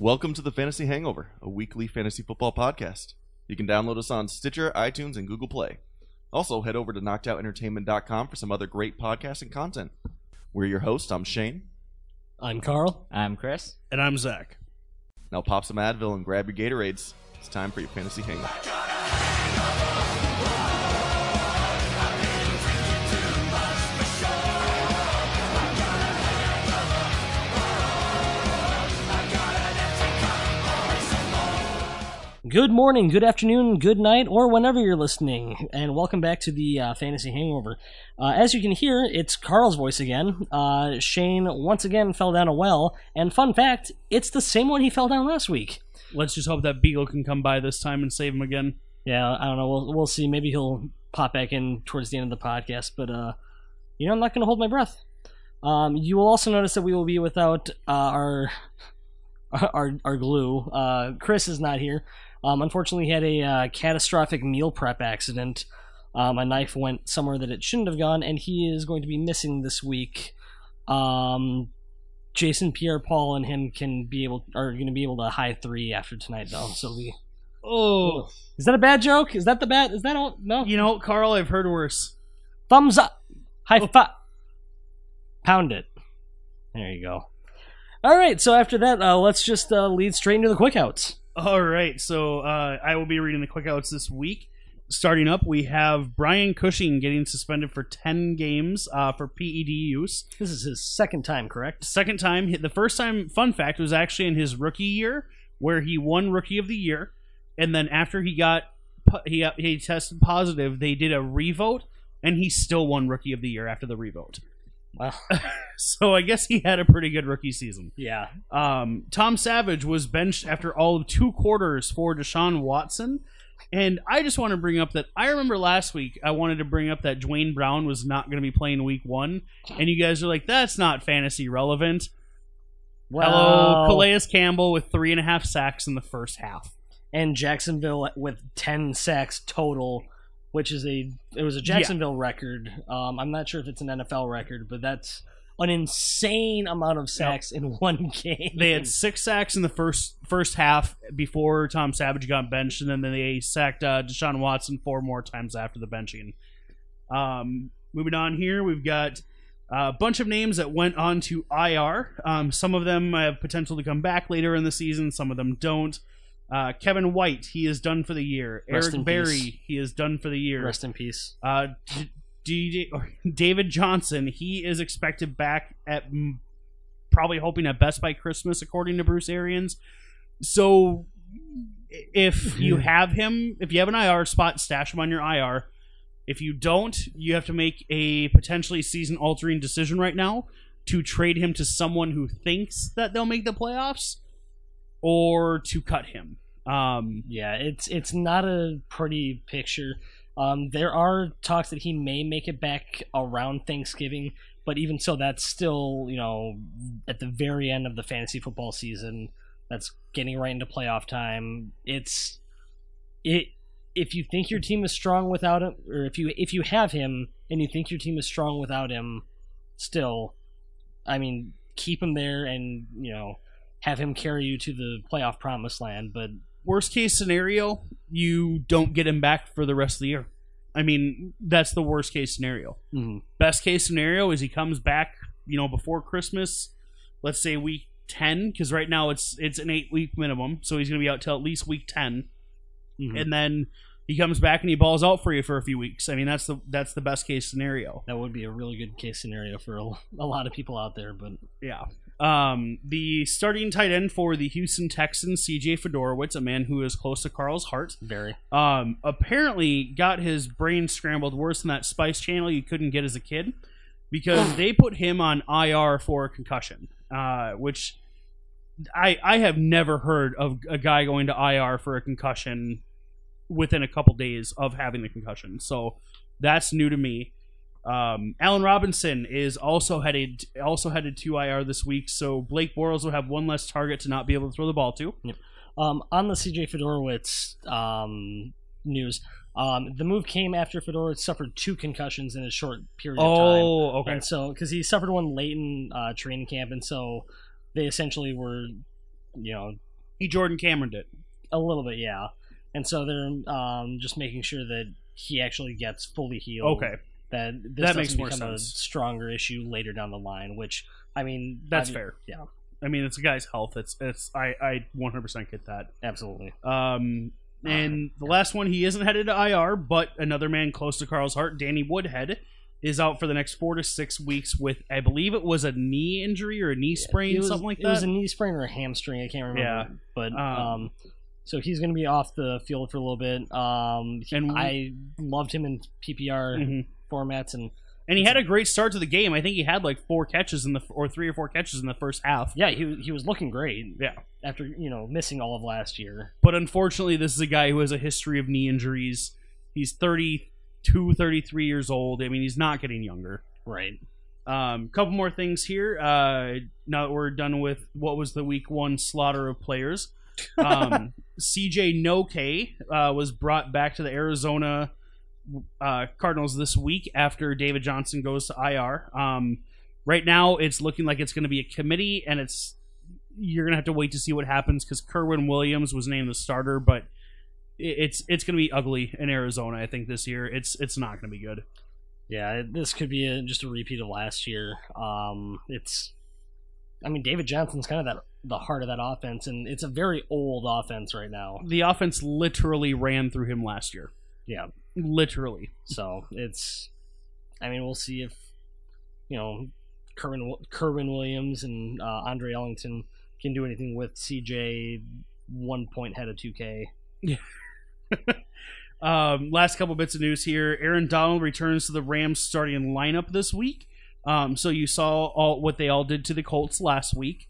Welcome to the Fantasy Hangover, a weekly fantasy football podcast. You can download us on Stitcher, iTunes, and Google Play. Also, head over to knockedoutentertainment.com for some other great podcasting content. We're your hosts. I'm Shane. I'm Carl. I'm Chris. And I'm Zach. Now pop some Advil and grab your Gatorades. It's time for your fantasy hangover. Good morning, good afternoon, good night, or whenever you're listening, and welcome back to the uh, Fantasy Hangover. Uh, as you can hear, it's Carl's voice again. Uh, Shane once again fell down a well, and fun fact, it's the same one he fell down last week. Let's just hope that Beagle can come by this time and save him again. Yeah, I don't know. We'll we'll see. Maybe he'll pop back in towards the end of the podcast, but uh, you know, I'm not going to hold my breath. Um, you will also notice that we will be without uh, our our our glue. Uh, Chris is not here. Um, unfortunately, he had a uh, catastrophic meal prep accident. Um, a knife went somewhere that it shouldn't have gone, and he is going to be missing this week. Um, Jason Pierre-Paul and him can be able are going to be able to high three after tonight, though. So we Oh, is that a bad joke? Is that the bad? Is that all? No. you know, Carl, I've heard worse. Thumbs up. High five. Pound it. There you go. All right. So after that, uh, let's just uh, lead straight into the quick outs. All right, so uh, I will be reading the quick outs this week. Starting up, we have Brian Cushing getting suspended for 10 games uh, for PED use. This is his second time, correct? Second time, the first time, fun fact, was actually in his rookie year where he won Rookie of the Year. And then after he got he, he tested positive, they did a revote, and he still won Rookie of the Year after the revote. Wow. So I guess he had a pretty good rookie season. Yeah. Um, Tom Savage was benched after all of two quarters for Deshaun Watson. And I just want to bring up that I remember last week I wanted to bring up that Duane Brown was not going to be playing week one. And you guys are like, that's not fantasy relevant. Hello, Calais Campbell with three and a half sacks in the first half. and Jacksonville with ten sacks total, which is a it was a Jacksonville record. Um, I'm not sure if it's an NFL record, but that's an insane amount of sacks in one game. They had six sacks in the first first half before Tom Savage got benched, and then they sacked uh, Deshaun Watson four more times after the benching. Um, moving on here, we've got a bunch of names that went on to IR. Um, some of them have potential to come back later in the season. Some of them don't. Uh, Kevin White, he is done for the year. Rest Eric Berry, peace. he is done for the year. Rest in peace. Uh, D- D- David Johnson, he is expected back at probably hoping at best by Christmas, according to Bruce Arians. So, if you have him, if you have an IR spot, stash him on your IR. If you don't, you have to make a potentially season altering decision right now to trade him to someone who thinks that they'll make the playoffs or to cut him. Um, Yeah, it's it's not a pretty picture. Um, there are talks that he may make it back around Thanksgiving, but even so, that's still you know at the very end of the fantasy football season. That's getting right into playoff time. It's it if you think your team is strong without him, or if you if you have him and you think your team is strong without him, still, I mean, keep him there and you know have him carry you to the playoff promised land. But worst case scenario, you don't get him back for the rest of the year. I mean, that's the worst case scenario. mhm. Best case scenario is he comes back, you know, before Christmas. Let's say week ten, because right now it's it's an eight week minimum, so he's going to be out till at least week 10 Mhm. and then he comes back and he balls out for you for a few weeks. I mean, that's the that's the best case scenario. That would be a really good case scenario for a, a lot of people out there, but Yeah. Um, the starting tight end for the Houston Texans, CJ Fiedorowicz, a man who is close to Carl's heart, very. um, apparently got his brain scrambled worse than that Spice Channel you couldn't get as a kid because they put him on IR for a concussion, uh, which I I have never heard of a guy going to IR for a concussion within a couple days of having the concussion. So that's new to me. Um, Allen Robinson is also headed also headed to IR this week, so Blake Bortles will have one less target to not be able to throw the ball to. Um, on the CJ Fiedorowicz um, news, um, the move came after Fiedorowicz suffered two concussions in a short period of time. Oh, okay. And so, because he suffered one late in uh, training camp, and so they essentially were, you know, He Jordan Cameron did. a little bit, yeah. And so they're um, just making sure that he actually gets fully healed. Okay, That this That makes more sense. a stronger issue later down the line. Which I mean, that's I- fair. Yeah, I mean, it's a guy's health. It's it's I I 100% get that. absolutely. Um, and the last one, he isn't headed to IR, but another man close to Carl's heart, Danny Woodhead, is out for the next four to six weeks with, I believe it was a knee injury or a knee sprain, was, something like that. it was a knee sprain or a hamstring. I can't remember. Yeah. but Um, um, so he's going to be off the field for a little bit. Um, he- And we- I loved him in PPR Mhm. Formats, and And he had a great start to the game. I think he had like four catches in the or three or four catches in the first half. yeah, he he was looking great. Yeah. after you know missing all of last year. But unfortunately, this is a guy who has a history of knee injuries. He's 32, 33 years old. I mean, he's not getting younger. Right. Um, couple more things here. Uh, now that we're done with what was the week one slaughter of players, um, CJ Noke uh, was brought back to the Arizona uh, Cardinals this week after David Johnson goes to IR. Um, right now, it's looking like it's going to be a committee, and it's you're going to have to wait to see what happens because Kerwynn Williams was named the starter, but it's it's going to be ugly in Arizona. I think this year it's it's not going to be good. Yeah, this could be a, just a repeat of last year. Um, it's, I mean, David Johnson's kind of that the heart of that offense, and it's a very old offense right now. The offense literally ran through him last year. Yeah, Literally. so it's, I mean, we'll see if, you know, Kerwynn Kerwynn Williams and uh, Andre Ellington can do anything with CJ one point head of two K. Um, last couple bits of news here. Aaron Donald returns to the Rams starting lineup this week. Um, so you saw all what they all did to the Colts last week.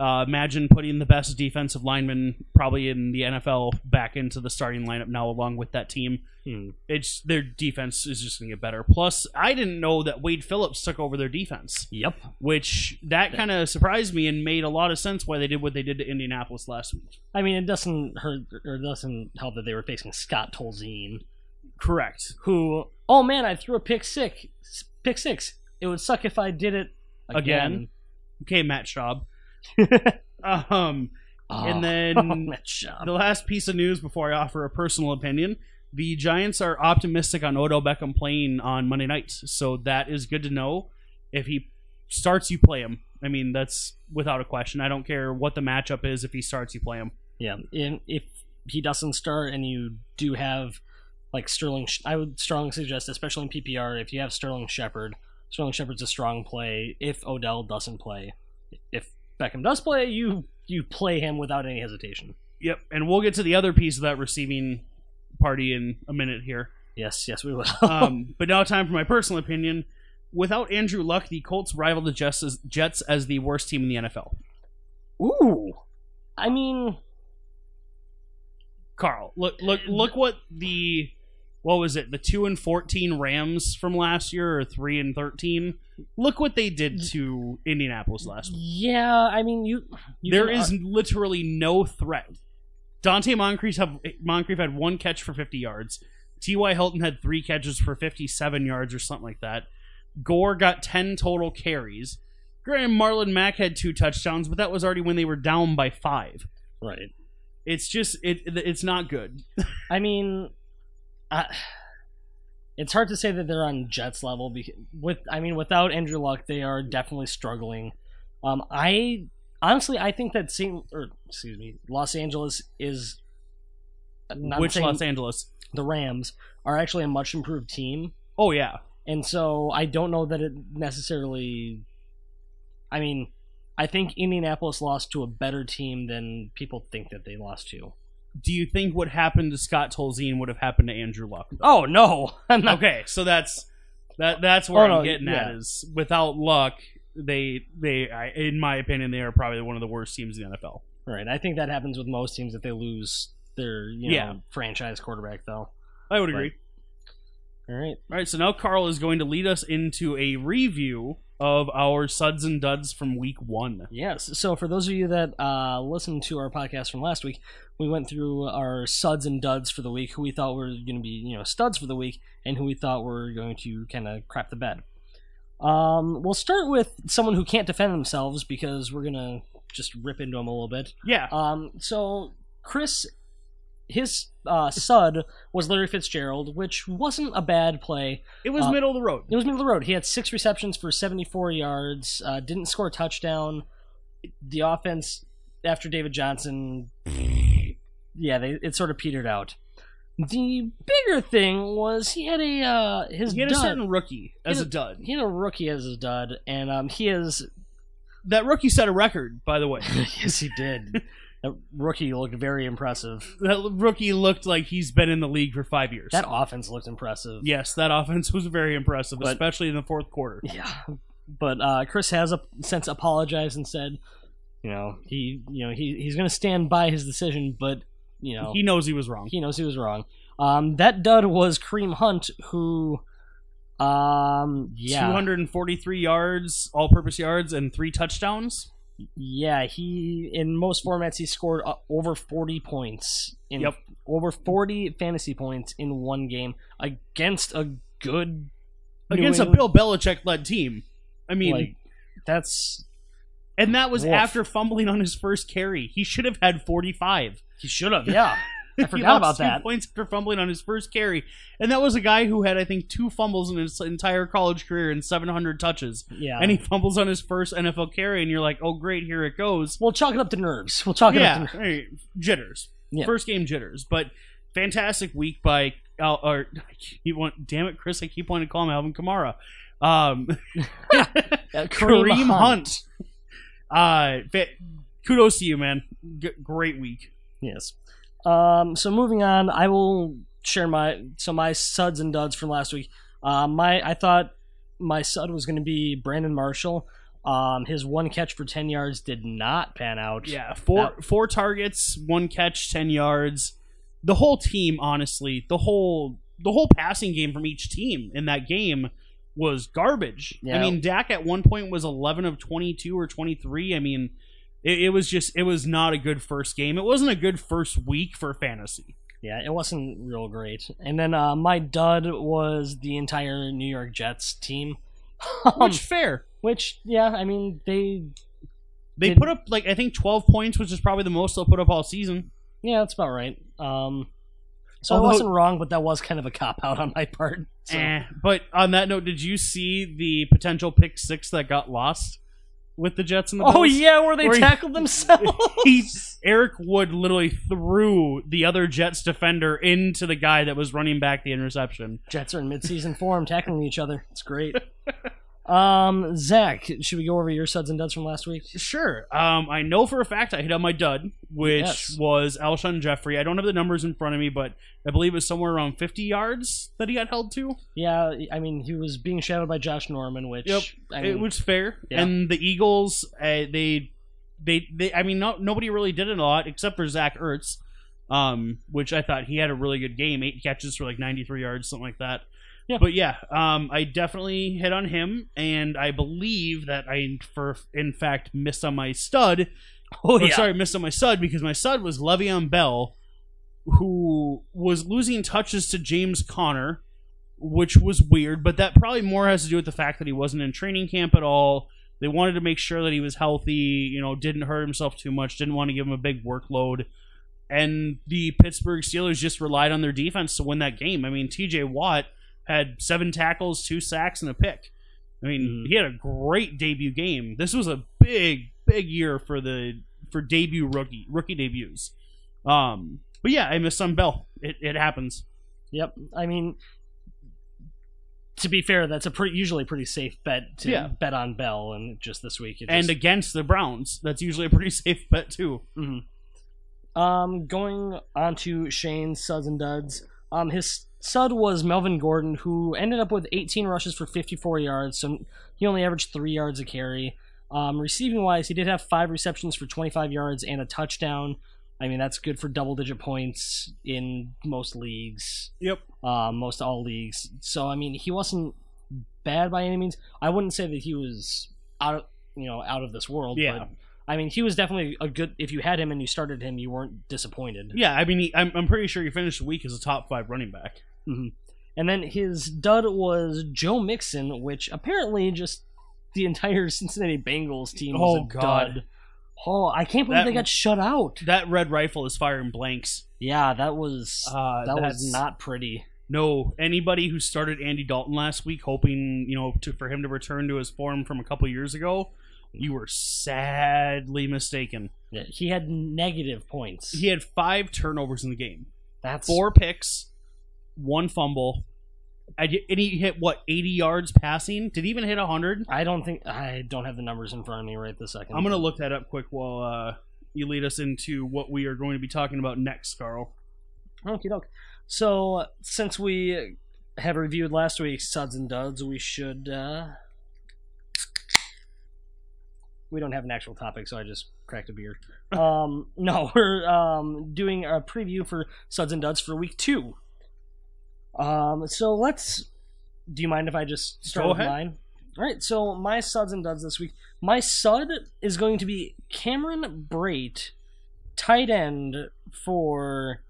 Uh, imagine putting the best defensive lineman probably in the NFL back into the starting lineup now, along with that team. Hmm. It's their defense is just going to get better. Plus, I didn't know that Wade Phillips took over their defense, Yep. which that kind of surprised me and made a lot of sense why they did what they did to Indianapolis last week. I mean, it doesn't hurt or doesn't help that they were facing Scott Tolzien. Correct. who oh man i threw a pick six pick six it would suck if i did it again, Okay, Matt Schaub. um, Oh, And then- Schaub. the last piece of news before I offer a personal opinion: the Giants are optimistic on Odell Beckham playing on Monday nights, so that is good to know. If he starts, you play him. I mean, that's without a question. I don't care what the matchup is. If he starts, you play him. yeah and if he doesn't start and you do have like sterling i would strongly suggest especially in ppr if you have sterling shepard sterling shepard's a strong play if odell doesn't play beckham does play you you play him without any hesitation Yep, and we'll get to the other piece of that receiving party in a minute here. yes yes we will Um, but now, time for my personal opinion. Without Andrew Luck, the Colts rival the Jets as, Jets as the worst team in the NFL. ooh i mean Carl, look, look, look what the what was it? The two and fourteen Rams from last year, or three and thirteen. Look what they did to Indianapolis last week. yeah i mean you, you There can uh, literally no threat. Donte Moncrief have Moncrief had one catch for fifty yards. T.Y. Hilton had three catches for fifty-seven yards or something like that. Gore got ten total carries. Granted, Marlon Mack had two touchdowns, but that was already when they were down by five. right It's just it. It's not good. I mean, I, it's hard to say that they're on Jets level. Because with I mean, without Andrew Luck, they are definitely struggling. Um, I honestly, I think that Saint or excuse me, Los Angeles is not Which Los Angeles? the Rams are actually a much improved team, Oh yeah. and so I don't know that it necessarily. I mean, I think Indianapolis lost to a better team than people think that they lost to. Do you think what happened to Scott Tolzien would have happened to Andrew Luck? Oh no, okay, so that's that. That's where Oh, I'm no, getting at is without Luck, they they I, in my opinion they are probably one of the worst teams in the NFL. Right. I think that happens with most teams if they lose their you know, Yeah. franchise quarterback, though. I would agree. All right. All right, so now Carl is going to lead us into a review of our suds and duds from week one. Yes. So for those of you that uh, listened to our podcast from last week, we went through our suds and duds for the week, who we thought were going to be you know studs for the week, and who we thought were going to kind of crap the bed. Um, we'll start with someone who can't defend themselves because we're gonna just rip into them a little bit. Yeah, Um, so Chris, his uh, sud was Larry Fitzgerald, which wasn't a bad play. it was uh, middle of the road. It was middle of the road. He had six receptions for 74 yards. Uh, didn't score a touchdown. The offense after David Johnson, yeah, they, it sort of petered out. The bigger thing was he had a uh, his He had a certain rookie as He a dud. he had a rookie as a dud, and um, he is That rookie set a record, by the way. yes, he did. That rookie looked very impressive. that rookie looked like he's been in the league for five years. That offense looked impressive. yes, that offense was very impressive, But- especially in the fourth quarter. Yeah, but uh, Chris has a, since apologized and said, you know, he, you know, he he's going to stand by his decision, but you know, He knows he was wrong. he knows he was wrong. Um, that dud was Kareem Hunt, who, um, yeah, 243 yards, all-purpose yards, and three touchdowns. Yeah, he in most formats he scored uh, over forty points in Yep. over forty fantasy points in one game against a good against a Bill Belichick-led team. I mean, like that's and that was Woof. after fumbling on his first carry. He should have had 45. he should have, yeah. I He forgot about that. Points after fumbling on his first carry, and that was a guy who had, I think, two fumbles in his entire college career and 700 touches. Yeah, And he fumbles on his first NFL carry, and you're like, "Oh, great, here it goes." We'll chalk it up to nerves. We'll chalk it yeah, up to nerves. jitters. Yeah. First game jitters, but fantastic week by Al, or keep want, damn it, Chris, I keep wanting to call him Alvin Kamara. Um, Uh, Kareem Hunt. Uh, fa- kudos to you, man. G- great week. Yes. Um, so moving on, I will share my so my suds and duds from last week. Uh, my I thought my sud was going to be Brandon Marshall. Um, his one catch for ten yards did not pan out. Yeah, four four targets, one catch, ten yards. The whole team, honestly, the whole the whole passing game from each team in that game was garbage. I mean, Dak at one point was eleven of twenty two or twenty three. I mean, it, it was just it was not a good first game. It wasn't a good first week for fantasy. yeah, it wasn't real great. And then uh, my dud was the entire New York Jets team. Um, Which fair. which, yeah, I mean they They did- put up like I think twelve points, which is probably the most they'll put up all season. Yeah, that's about right. Um, so Although- I wasn't wrong, but that was kind of a cop out on my part. So. Eh. But on that note, did you see the potential pick six that got lost with the Jets and the Oh yeah, where they Where he- tackled themselves. he Eric Wood literally threw the other Jets defender into the guy that was running back the interception. Jets are in mid-season form, tackling each other. It's great. Um, Zach, should we go over your suds and duds from last week? Sure. Um, I know for a fact I hit on my dud, which Yes. was Alshon Jeffery. I don't have the numbers in front of me, but I believe it was somewhere around 50 yards that he got held to. Yeah, I mean he was being shadowed by Josh Norman, which Yep. I mean, it was fair. Yeah. And the Eagles, uh, they, they, they. I mean, no, nobody really did it a lot except for Zach Ertz, um, which I thought he had a really good game. Eight catches for like 93 yards, something like that. Yeah. But yeah, um, I definitely hit on him, and I believe that I, for in fact, missed on my stud. oh yeah, sorry, missed on my stud because my stud was Le'Veon Bell, who was losing touches to James Conner, which was weird. But that probably more has to do with the fact that he wasn't in training camp at all. They wanted to make sure that he was healthy, you know, didn't hurt himself too much, didn't want to give him a big workload. And the Pittsburgh Steelers just relied on their defense to win that game. I mean, TJ Watt had seven tackles, two sacks, and a pick. I mean, Mhm. he had a great debut game. This was a big, big year for the for debut rookie rookie debuts. Um, but yeah, I missed on Bell. It, it happens. Yep. I mean, to be fair, that's a pretty usually pretty safe bet to Yeah. bet on Bell, and just this week, it And against the Browns, that's usually a pretty safe bet too. Mhm. Um, going on to Shane's suds and duds. Um, his sud was Melvin Gordon, who ended up with 18 rushes for 54 yards, so he only averaged three yards a carry. Um, receiving wise, he did have five receptions for 25 yards and a touchdown. I mean, that's good for double digit points in most leagues, Yep. uh, most all leagues. So, I mean, he wasn't bad by any means. I wouldn't say that he was out of, you know, out of this world. Yeah. But, I mean, he was definitely a good. If you had him and you started him, you weren't disappointed. Yeah, I mean, he, I'm, I'm pretty sure he finished the week as a top five running back. And then his dud was Joe Mixon, which apparently just the entire Cincinnati Bengals team was Oh, a God. dud. Oh, I can't believe That- they got shut out. That red rifle is firing blanks. Yeah, that was Uh, that was not pretty. No, anybody who started Andy Dalton last week, hoping you know to, for him to return to his form from a couple years ago, you were sadly mistaken. Yeah, He had negative points. He had five turnovers in the game, That's four picks, one fumble, and he hit what eighty yards passing. Did he even hit hundred? I don't think I don't have the numbers in front of me right this second. I'm gonna look that up quick while uh, you lead us into what we are going to be talking about next, Carl. Okie doke. So since we have reviewed last week's suds and duds, we should. uh We don't have an actual topic, so I just cracked a beer. um, no, we're um, doing a preview for suds and duds for week two. Um, so let's. Do you mind if I just start Go with ahead. mine? All right. So my suds and duds this week. My sud is going to be Cameron Brate, tight end for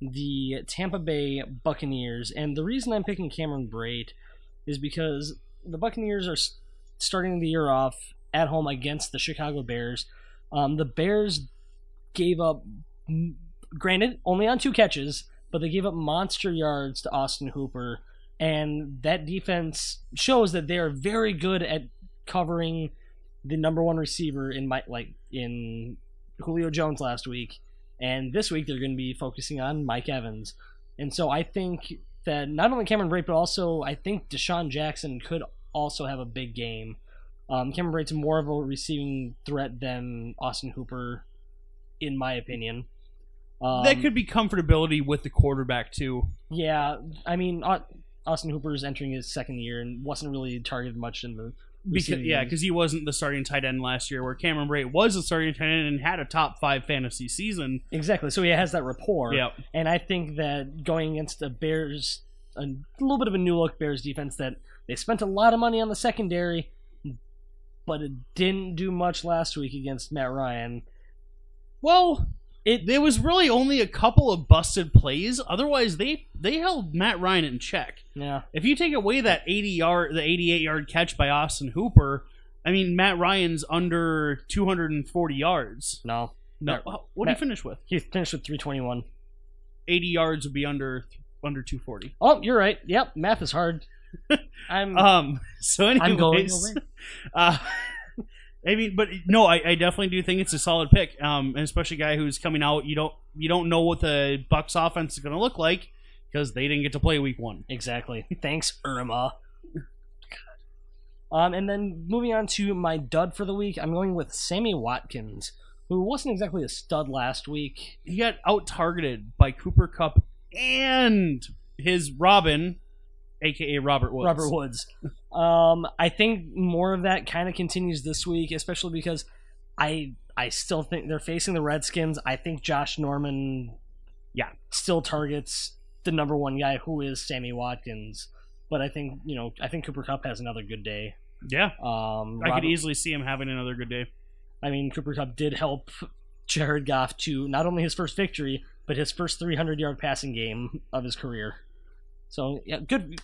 the Tampa Bay Buccaneers. And the reason I'm picking Cameron Brate is because the Buccaneers are starting the year off at home against the Chicago Bears. Um, the Bears gave up, granted, only on two catches, but they gave up monster yards to Austin Hooper. And that defense shows that they are very good at covering the number one receiver in my like in Julio Jones last week, and this week they're going to be focusing on Mike Evans. And so I think that not only Cameron Brate, but also I think DeSean Jackson could also have a big game. Um, Cameron Brate's more of a receiving threat than Austin Hooper, in my opinion. Um, that could be comfortability with the quarterback too. yeah. I mean, Austin Hooper is entering his second year and wasn't really targeted much in the Because yeah, because he wasn't the starting tight end last year, where Cameron Brate was the starting tight end and had a top five fantasy season. exactly. So he has that rapport. Yeah, And I think that going against the Bears, a little bit of a new look Bears defense that they spent a lot of money on the secondary, but it didn't do much last week against Matt Ryan. well, It there was really only a couple of busted plays. Otherwise, they they held Matt Ryan in check. yeah, If you take away that eighty yard, the eighty eight yard catch by Austin Hooper, I mean Matt Ryan's under two hundred and forty yards. no, No, Matt- what did he finish with? he finished with 321. Eighty yards would be under under two forty. Oh, you're right. Yep, math is hard. I'm Um. So, anyways, I'm going over. Uh, I mean, but no, I, I definitely do think it's a solid pick. Um, and especially a guy who's coming out. You don't you don't know what the Bucks offense is going to look like because they didn't get to play week one. Exactly. Thanks, Irma. Um, and then moving on to my dud for the week, I'm going with Sammy Watkins, who wasn't exactly a stud last week. He got out targeted by Cooper Kupp and his Robin, aka Robert Woods. Robert Woods. Um, I think more of that kind of continues this week, especially because I I still think they're facing the Redskins. I think Josh Norman, yeah, still targets the number one guy who is Sammy Watkins. But I think you know I think Cooper Kupp has another good day. Yeah, Um, I could easily see him having another good day. I mean, Cooper Kupp did help Jared Goff to not only his first victory, but his first 300 yard passing game of his career. So, yeah, good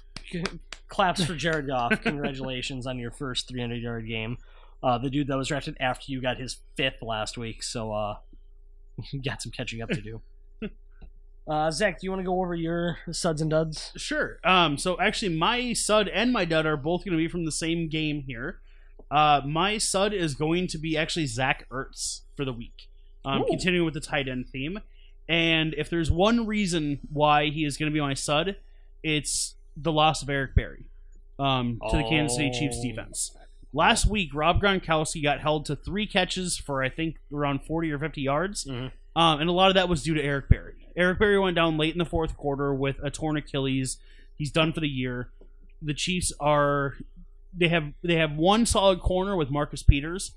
claps for Jared Goff. Congratulations on your first 300 yard game. Uh, the dude that was drafted after you got his fifth last week, so uh, you got some catching up to do. Uh, Zach, do you want to go over your suds and duds? Sure. Um, so actually, my sud and my dud are both going to be from the same game here. Uh, my sud is going to be actually Zach Ertz for the week. Um, Ooh. continuing with the tight end theme, and if there's one reason why he is going to be my sud, it's the loss of Eric Berry um, to the Kansas City Chiefs Oh. defense. Last week, Rob Gronkowski got held to three catches for I think around 40 or 50 yards. Mhm. Um, and a lot of that was due to Eric Berry. Eric Berry went down late in the fourth quarter with a torn Achilles. He's done for the year. The Chiefs are they have they have one solid corner with Marcus Peters.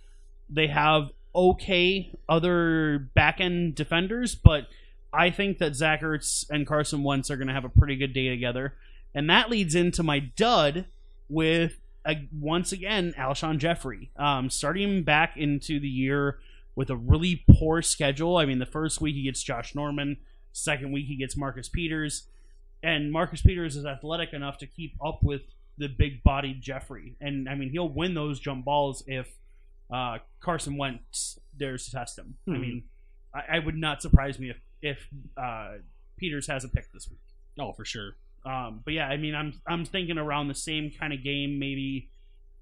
They have okay other back end defenders, but I think that Zach Ertz and Carson Wentz are going to have a pretty good day together, and that leads into my dud with uh, once again Alshon Jeffery, um, starting back into the year with a really poor schedule. I mean, the first week he gets Josh Norman, second week he gets Marcus Peters, and Marcus Peters is athletic enough to keep up with the big bodied Jeffery. And I mean, he'll win those jump balls if uh, Carson Wentz dares to test him. I Mhm. mean, I, I would not surprise me if if uh, Peters has a pick this week. Oh, for sure. Um, but yeah, I mean, I'm I'm thinking around the same kind of game, maybe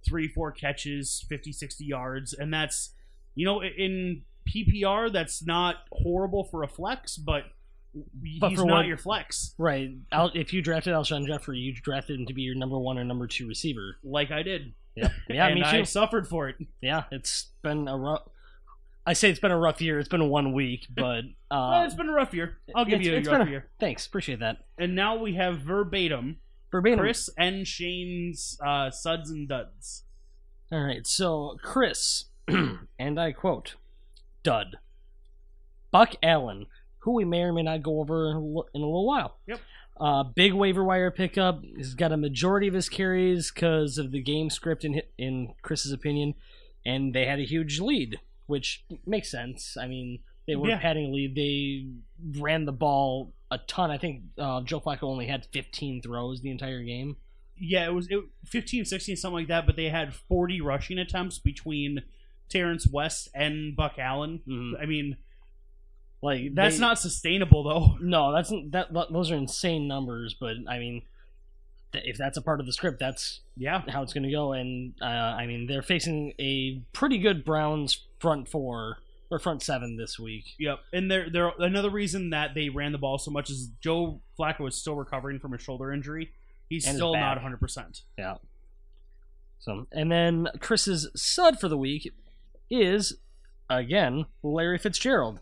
three, four catches, 50, 60 yards, and that's you know in PPR that's not horrible for a flex, but, But he's for not what- your flex Right. If you drafted Alshon Jeffery, you drafted him to be your number one or number two receiver. like I did. Yeah, yeah, and me I suffered for it. Yeah, it's been a rough. I say it's been a rough year. It's been one week, but well, uh, it's been a rough year. I'll give it's- you a it's rough been a- year. thanks, appreciate that. And now we have verbatim Verbatim. Chris and Shane's uh, suds and duds. All right, so Chris, and I quote, "Dud." Buck Allen, who we may or may not go over in a li- in a little while. Yep. Uh, big waiver wire pickup. He's got a majority of his carries because of the game script, in in Chris's opinion, and they had a huge lead, which makes sense. I mean, they were Yeah. padding a lead. They ran the ball a ton. I think uh, Joe Flacco only had 15 throws the entire game. Yeah, it was it, 15, 16, something like that, but they had 40 rushing attempts between Terrence West and Buck Allen. Mhm. I mean, Like that's they- not sustainable, though. No, that's that. Those are insane numbers, but I mean, if that's a part of the script, that's Yeah. how it's going to go. And uh, I mean, they're facing a pretty good Browns front four or front seven this week. Yep. And they're, they're, another reason that they ran the ball so much is Joe Flacco is still recovering from a shoulder injury. He's And still not 100%. Yeah. So, and then Chris's sud for the week is again Larry Fitzgerald.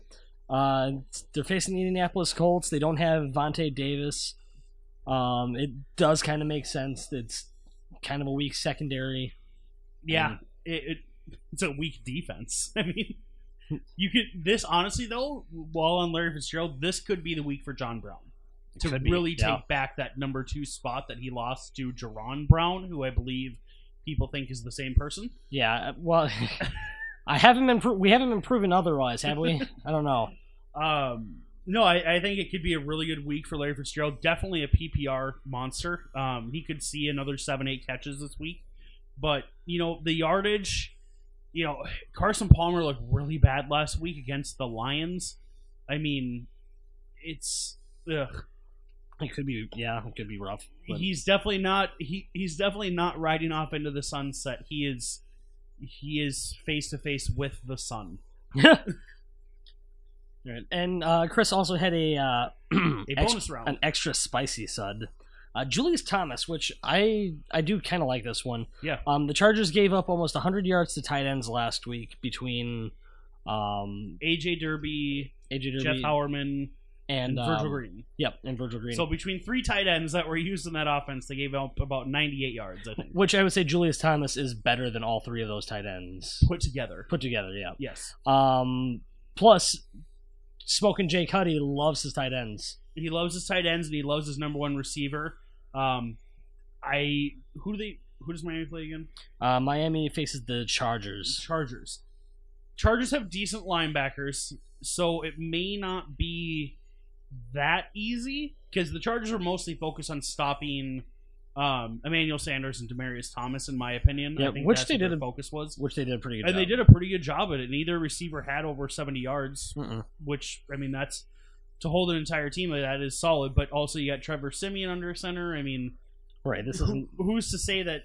Uh, they're facing the Indianapolis Colts. They don't have Vontae Davis. Um, it does kind of make sense. It's kind of a weak secondary. Yeah. Um, it, it It's a weak defense. I mean, you could, this honestly, though, while on Larry Fitzgerald, this could be the week for John Brown. to Could be, really yeah. take back that number two spot that he lost to Jaron Brown, who I believe people think is the same person. Yeah, well, I haven't been. Pro- we haven't been proven otherwise, have we? I don't know. Um, no, I, I think it could be a really good week for Larry Fitzgerald. Definitely a PPR monster. Um, he could see another seven, eight catches this week. But you know the yardage. You know Carson Palmer looked really bad last week against the Lions. I mean, it's ugh. It could be. Yeah, it could be rough. but- he's definitely not he he's definitely not riding off into the sunset. He is he is face to face with the sun. Right. And uh, Chris also had a uh, A bonus round. an extra spicy sud. Uh, Julius Thomas, which I I do kind of like this one. Yeah. Um, the Chargers gave up almost 100 yards to tight ends last week between um, AJ Derby, AJ Jeff Derby Heuerman, and and Virgil um, Green. Yep, and Virgil Green. So between three tight ends that were used in that offense, they gave up about 98 yards, I think, which I would say Julius Thomas is better than all three of those tight ends put together. put together. Yeah. Yes, Um, plus, Smoking Jay Cuddy loves his tight ends. he loves his tight ends and he loves his number one receiver. Um, I who do they who does Miami play again? Uh, Miami faces the Chargers. Chargers. Chargers have decent linebackers, so it may not be that easy because the Chargers are mostly focused on stopping um, Emmanuel Sanders and Demaryius Thomas, in my opinion. Yeah, I think which that's they did a- focus was, which they did a pretty good and job. they did a pretty good job at it. Neither receiver had over seventy yards, Mm-mm. which I mean that's to hold an entire team like that is solid. But also you got Trevor Siemian under center. I mean, Right. This who, isn't. who's to say that?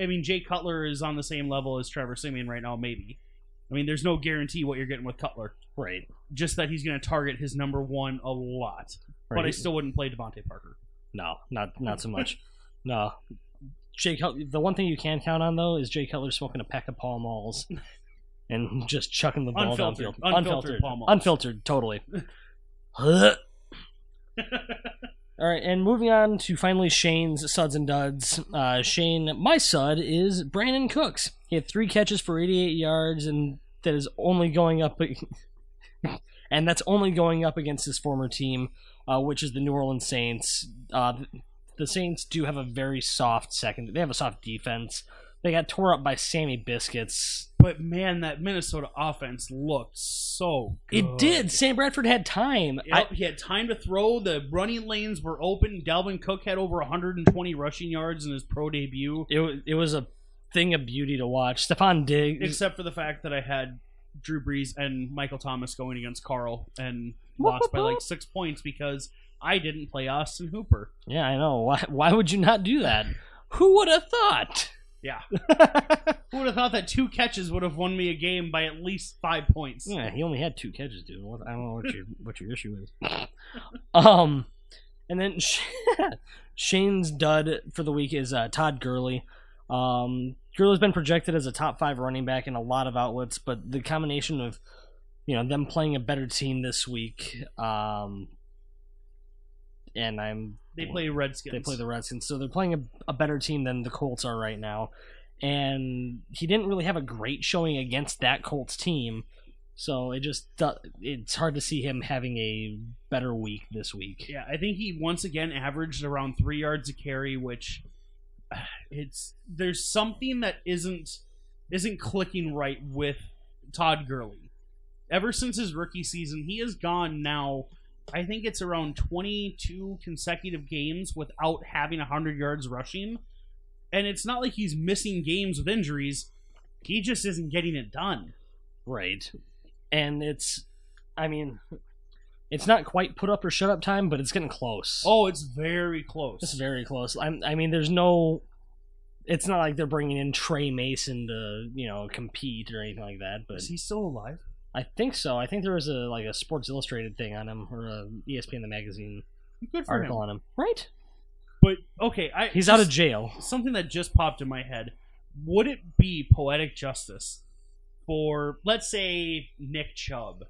I mean, Jay Cutler is on the same level as Trevor Siemian right now. Maybe. I mean, there's no guarantee what you're getting with Cutler. Right. Just that he's going to target his number one a lot. But I still wouldn't play DeVante Parker. No, not not so much. no. Jay Cutler, the one thing you can count on though is Jay Cutler smoking a pack of Pall Malls and just chucking the ball Unfiltered. downfield. Unfiltered Pall Malls. Unfiltered, totally. All right, and moving on to finally Shane's suds and duds. Uh, Shane, my sud is Brandin Cooks. He had three catches for 88 yards, and that is only going up, and that's only going up against his former team, uh, which is the New Orleans Saints. Uh, the Saints do have a very soft second. They have a soft defense. They got tore up by Sammy Biscuits. But man, that Minnesota offense looked so good. It did. Sam Bradford had time. I, he had time to throw. The running lanes were open. Dalvin Cook had over 120 rushing yards in his pro debut. it, it was a thing of beauty to watch. Stefon Diggs. except for the fact that I had Drew Brees and Michael Thomas going against Carl and lost by like six points because I didn't play Austin Hooper. yeah, I know. Why? Why would you not do that? Who would have thought? Yeah. Who would have thought that two catches would have won me a game by at least five points? Yeah, he only had two catches, dude. I don't know what your what your issue is. Um, and then Shane's dud for the week is uh, Todd Gurley. Um, Gurley's been projected as a top five running back in a lot of outlets, but the combination of you know them playing a better team this week, um, and I'm They play Redskins. they play the Redskins, so they're playing a, a better team than the Colts are right now. And he didn't really have a great showing against that Colts team, so it just it's hard to see him having a better week this week. Yeah, I think he once again averaged around three yards a carry, which it's there's something that isn't isn't clicking right with Todd Gurley. Ever since his rookie season, he has gone now. I think it's around 22 consecutive games without having 100 yards rushing. And it's not like he's missing games with injuries. He just isn't getting it done. Right. And it's, I mean, it's not quite put up or shut up time, but it's getting close. Oh, it's very close. It's very close. I'm, I mean, there's no. It's not like they're bringing in Tre Mason to you know compete or anything like that. But Is he still alive? I think so. I think there was a like a Sports Illustrated thing on him or a ESPN the magazine Good for article him. on him. Right? But okay, I He's out of jail. something that just popped in my head. Would it be poetic justice for let's say Nick Chubb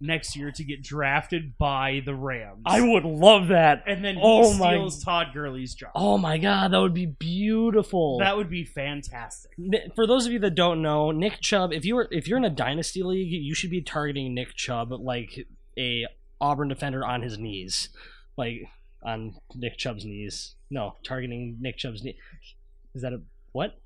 next year to get drafted by the Rams? I would love that. and then he Oh my- steals Todd Gurley's job. Oh my god, that would be beautiful. That would be fantastic. For those of you that don't know, Nick Chubb, if you were if you're in a dynasty league, you should be targeting Nick Chubb like a Auburn defender on his knees, like on Nick Chubb's knees. No, targeting Nick Chubb's knee. Is that a what?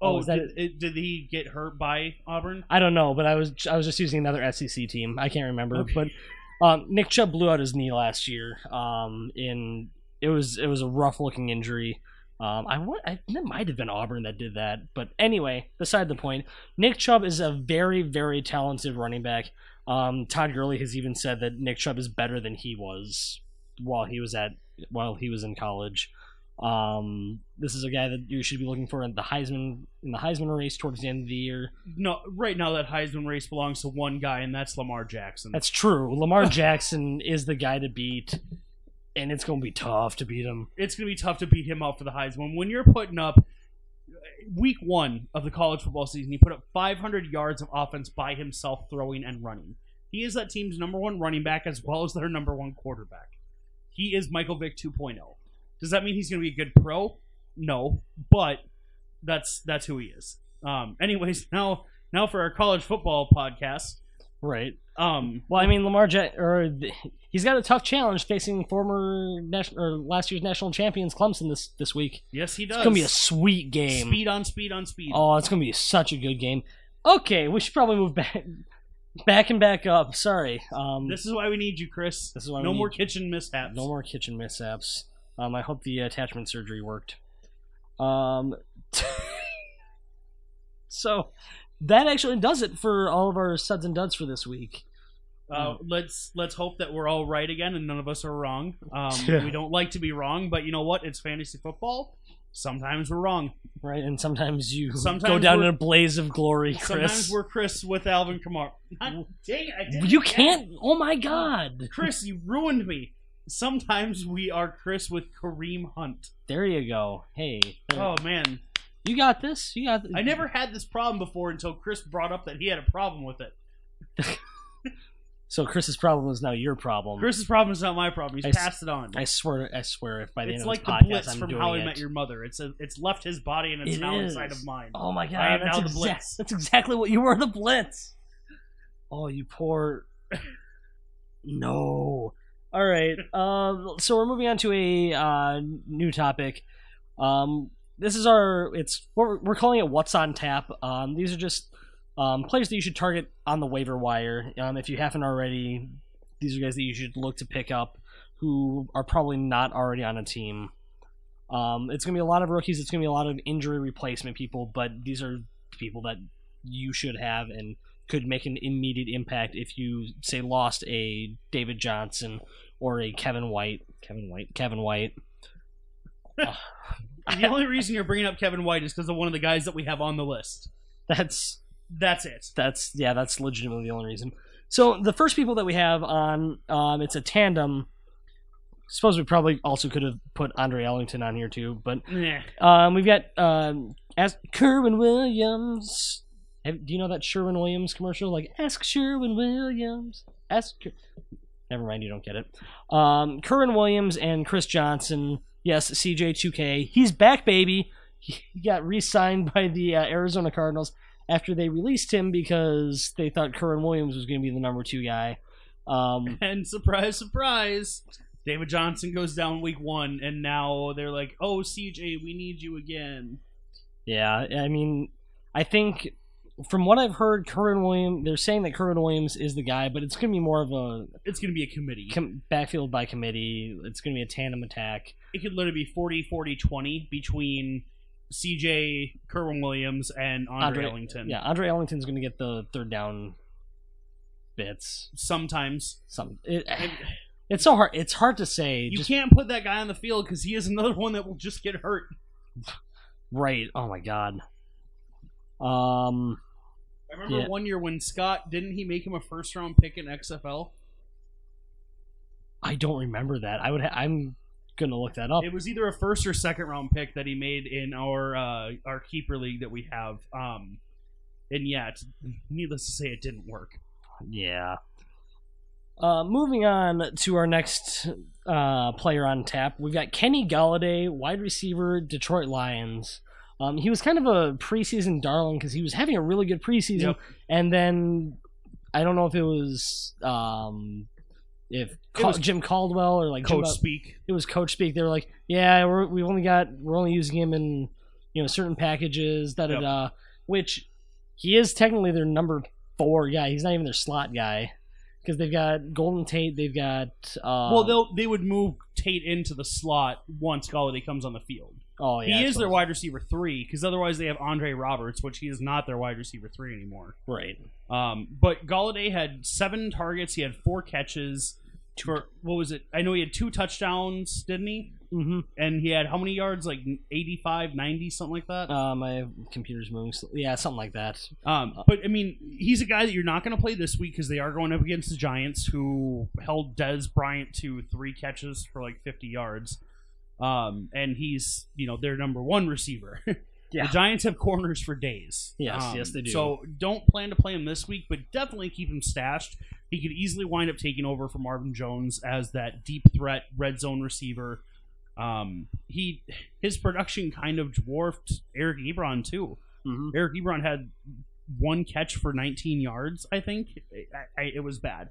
Oh, did, it- did he get hurt by Auburn? I don't know, but I was I was just using another SEC team. I can't remember, Okay. but um, Nick Chubb blew out his knee last year. Um, in it was it was a rough looking injury. Um, I want I, it might have been Auburn that did that, but anyway, beside the point. Nick Chubb is a very very talented running back. Um, Todd Gurley has even said that Nick Chubb is better than he was while he was at while he was in college. Um, this is a guy that you should be looking for in the Heisman in the Heisman race towards the end of the year. No, right now that Heisman race belongs to one guy, and that's Lamar Jackson. That's true. Lamar Jackson is the guy to beat, and it's going to be tough to beat him. it's going to be tough to beat him out for the Heisman. When you're putting up week one of the college football season, he put up 500 yards of offense by himself, throwing and running. He is that team's number one running back as well as their number one quarterback. He is Michael Vick 2.0. Does that mean he's going to be a good pro? No, but that's that's who he is. Um, anyways, now now for our college football podcast. Right. Um, Well, I mean, Lamar Jack or he's got a tough challenge facing former national or last year's national champions Clemson this this week. yes, he does. It's going to be a sweet game. speed on speed on speed. Oh, it's going to be such a good game. Okay, we should probably move back back and back up. Sorry. Um This is why we need you, Chris. This is why no more need kitchen mishaps. No more kitchen mishaps. Um, I hope the attachment surgery worked. Um, so that actually does it for all of our suds and duds for this week. Uh, let's let's hope that we're all right again and none of us are wrong. Um, Yeah. We don't like to be wrong, but you know what? It's fantasy football. Sometimes we're wrong. Right, and sometimes you sometimes go down in a blaze of glory, Sometimes Chris. we're Chris with Alvin Kamara. God dang it! I did it You can't. Oh my God! Chris, you ruined me. Sometimes we are Chris with Kareem Hunt. There you go. Hey, Oh man, you got this. You got. I never had this problem before until Chris brought up that he had a problem with it. So Chris's problem is now your problem. Chris's problem is not my problem. He's I s- passed it on. I swear. I swear. If by the it's end like of the this podcast, Blitz I'm from doing How I it. Met Your Mother. It's a, it's left his body and it's It now is. inside of mine. Oh my god! I am that's, now the exact- Blitz. that's exactly what you were, the Blitz. Oh, you poor. no. All right. Um. So we're moving on to a uh, new topic. Um. This is our. It's we're, we're calling it "What's on Tap." Um. These are just um players that you should target on the waiver wire. Um. If you haven't already, these are guys that you should look to pick up who are probably not already on a team. Um, it's going to be a lot of rookies. It's going to be a lot of injury replacement people, but these are people that you should have and could make an immediate impact if you say lost a David Johnson or a Kevin White. Kevin White. Kevin White. the only reason you're bringing up Kevin White is because of one of the guys that we have on the list. That's That's it. that's yeah, that's legitimately the only reason. So the first people that we have on, um, it's a tandem. Suppose we probably also could have put Andre Ellington on here too, but Nah. um, we've got um, ask Kerwynn Williams. Have, do you know that Sherwin Williams commercial? Like ask Sherwin Williams. Ask. Ker-" Never mind, you don't get it. Um, Kerwynn Williams and Chris Johnson. Yes, CJ2K. He's back, baby. He got re-signed by the uh, Arizona Cardinals after they released him because they thought Kerwynn Williams was going to be the number two guy. Um, And surprise, surprise, David Johnson goes down week one, and now they're like, "Oh, CJ, we need you again." yeah, I mean, I think from what I've heard, Kerwynn Williams, they're saying that Kerwynn Williams is the guy, but it's going to be more of a It's going to be a committee. com- backfield by committee. It's going to be a tandem attack. it could literally be 40, 40, 20 between CJ, Kerwynn Williams, and Andre, Andre- Ellington. Yeah, Andre Ellington's going to get the third down bits. Sometimes Some it, And it's so hard. It's hard to say. you just can't put that guy on the field because he is another one that will just get hurt. right. Oh my god. Um. I remember Yeah. one year when Scott didn't he make him a first round pick in XFL? I don't remember that. I would. Ha- I'm gonna look that up. It was either a first or second round pick that he made in our uh, our keeper league that we have. Um, and yeah, it's, needless to say, it didn't work. Yeah. Uh, moving on to our next uh, player on tap, we've got Kenny Golladay, wide receiver, Detroit Lions. Um, he was kind of a preseason darling because he was having a really good preseason, Yep. and then I don't know if it was um, if Cal- was Jim Caldwell or like Jim, Coach speak. it was coach speak. They were like, "Yeah, we're, we've only got we're only using him in you know certain packages." Da da Yep. da. Which he is technically their number four guy. He's not even their slot guy because they've got Golden Tate. They've got uh, well, they'll they would move Tate into the slot once Golladay comes on the field. Oh yeah, he is their wide receiver three because otherwise they have Andre Roberts, which he is not their wide receiver three anymore. right. Um, but Golladay had seven targets. He had four catches. For what was it? I know he had two touchdowns, didn't he? Mm-hmm. And he had how many yards? Like 85, 90, something like that. Uh, my computer's moving. Yeah, something like that. Um, but I mean, he's a guy that you're not going to play this week because they are going up against the Giants, who held Dez Bryant to three catches for like 50 yards. Um, and he's you know their number one receiver. Yeah. The Giants have corners for days. Yes, Um, yes, they do. So don't plan to play him this week, but definitely keep him stashed. He could easily wind up taking over for Marvin Jones as that deep threat red zone receiver. Um, he his production kind of dwarfed Eric Ebron too. Mm-hmm. Eric Ebron had one catch for 19 yards, I think. I, I, it was bad.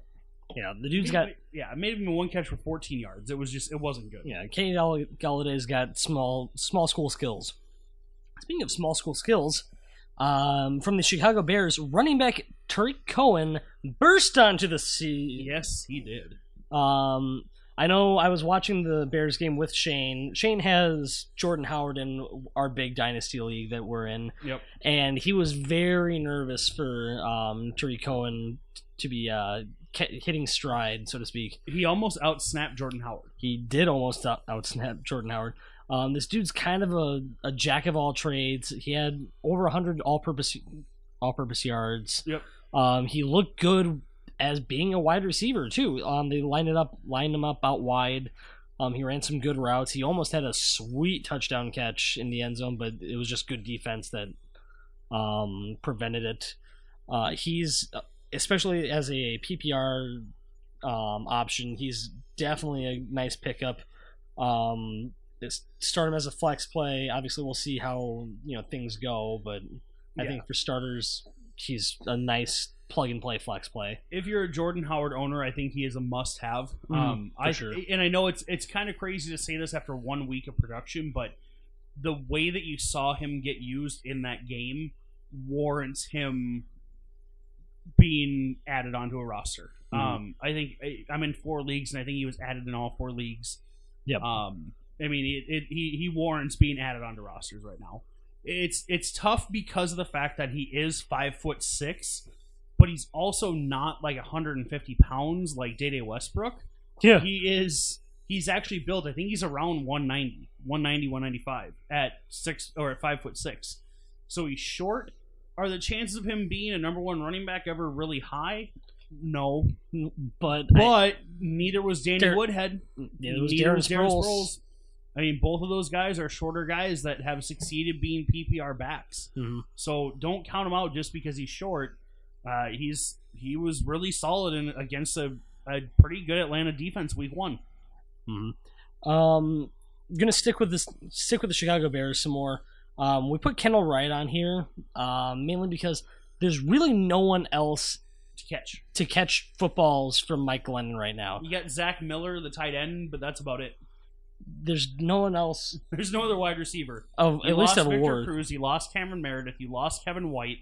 Yeah, the dude's got yeah, maybe even one catch for 14 yards. It was just it wasn't good. Yeah, Kenny Gall- Golladay's got small small school skills. Speaking of small school skills, um, from the Chicago Bears, running back Tarik Cohen burst onto the scene. Yes, he did. Um, I know I was watching the Bears game with Shane. Shane has Jordan Howard in our big dynasty league that we're in, Yep. and he was very nervous for um, Tarik Cohen to be uh, hitting stride, so to speak He almost outsnapped Jordan Howard. he did almost out, outsnap Jordan Howard. Um, this dude's kind of a, a jack of all trades. He had over 100 all-purpose all-purpose yards. Yep. Um, he looked good as being a wide receiver too. Um, they lined it up, lined him up out wide. Um, he ran some good routes. He almost had a sweet touchdown catch in the end zone, but it was just good defense that um, prevented it. Uh, he's especially as a PPR um, option, he's definitely a nice pickup. Um, start him as a flex play. Obviously, we'll see how you know things go, but I Yeah. think for starters, he's a nice plug and play flex play. if you're a Jordan Howard owner, I think he is a must-have. Mhm, um, for I sure. and I know it's it's kind of crazy to say this after one week of production, but the way that you saw him get used in that game warrants him being added onto a roster. Mhm. Um, I think I, I'm in four leagues, and I think he was added in all four leagues. Yep. Um, I mean, it, it, he he warrants being added onto rosters right now. It's it's tough because of the fact that he is five foot six, but he's also not like 150 pounds like Day Westbrook. Yeah. He is he's actually built. I think he's around 190, 190, 195 at six or at five foot six. So he's short. Are the chances of him being a number one running back ever really high? No, But, but neither was Danny Dar- Woodhead. it was Neither Darren was Darren Sproles. Sproles. I mean, both of those guys are shorter guys that have succeeded being PPR backs. Mhm. So don't count him out just because he's short. Uh, he's he was really solid in, against a, a pretty good Atlanta defense week one. Um, gonna stick with this. Stick with the Chicago Bears some more. Um, we put Kendall Wright on here, um, mainly because there's really no one else to catch. to catch footballs from Mike Glennon right now. You got Zach Miller, the tight end, but that's about it. There's no one else There's no other wide receiver. of You at least lost of Victor award. Cruz, you lost Cameron Meredith, you lost Kevin White.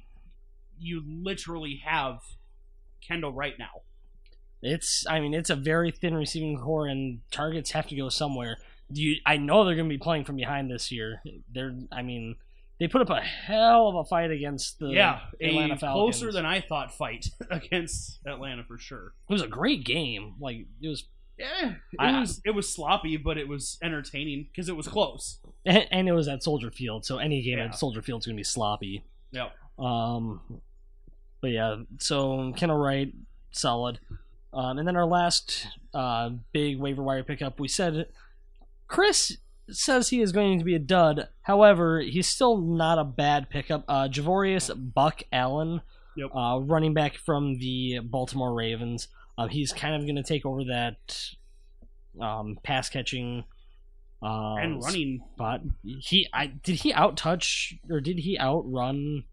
You literally have Kendall right now. It's I mean it's a very thin receiving core and targets have to go somewhere. You I know they're going to be playing from behind this year. They're I mean they put up a hell of a fight against the yeah, Atlanta a Falcons. closer than I thought fight against Atlanta for sure. it was a great game. Like it was Yeah, it I- was it was sloppy, but it was entertaining because it was close. and, and it was at Soldier Field, so any game Yeah. at Soldier Field is going to be sloppy. Yep. Um, but yeah, so Kendall Wright, solid. Um, and then our last uh, big waiver wire pickup, we said Chris says he is going to be a dud. However, he's still not a bad pickup. Uh, Javorius Buck Allen, Yep. uh, running back from the Baltimore Ravens. Uh, he's kind of going to take over that um, pass catching uh, and running. spot. He, I did he out touch or did he outrun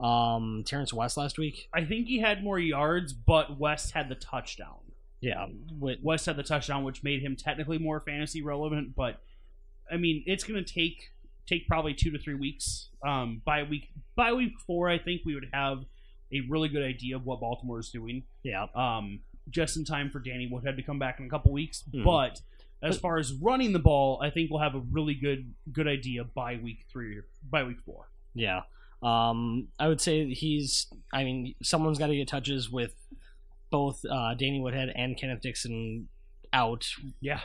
um Terrence West last week? I think he had more yards, but West had the touchdown. Yeah, West had the touchdown, which made him technically more fantasy relevant. But I mean, it's going to take take probably two to three weeks. Um, by week by week four, I think we would have a really good idea of what Baltimore is doing. yeah. Um, just in time for Danny Woodhead to come back in a couple weeks. Mhm. But as far as running the ball, I think we'll have a really good good idea by week three or by week four. Yeah. Um, I would say he's. I mean, someone's got to get touches with both uh, Danny Woodhead and Kenneth Dixon out. Yeah.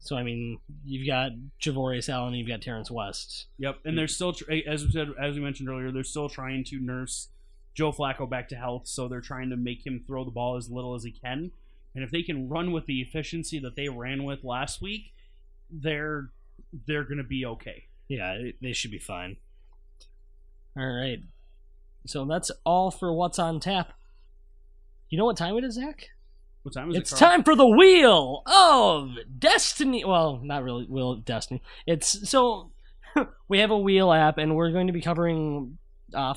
So I mean, you've got Javorius Allen, you've got Terrence West. Yep, and they're still, as we said, as we mentioned earlier, they're still trying to nurse Joe Flacco back to health. So they're trying to make him throw the ball as little as he can. And if they can run with the efficiency that they ran with last week, they're they're going to be okay. Yeah, they should be fine. All right. So that's all for what's on tap. You know what time it is, Zach? What time is It's it? Carl? time for the wheel of destiny. Well, not really wheel of destiny. It's so we have a wheel app, and we're going to be covering. Uh,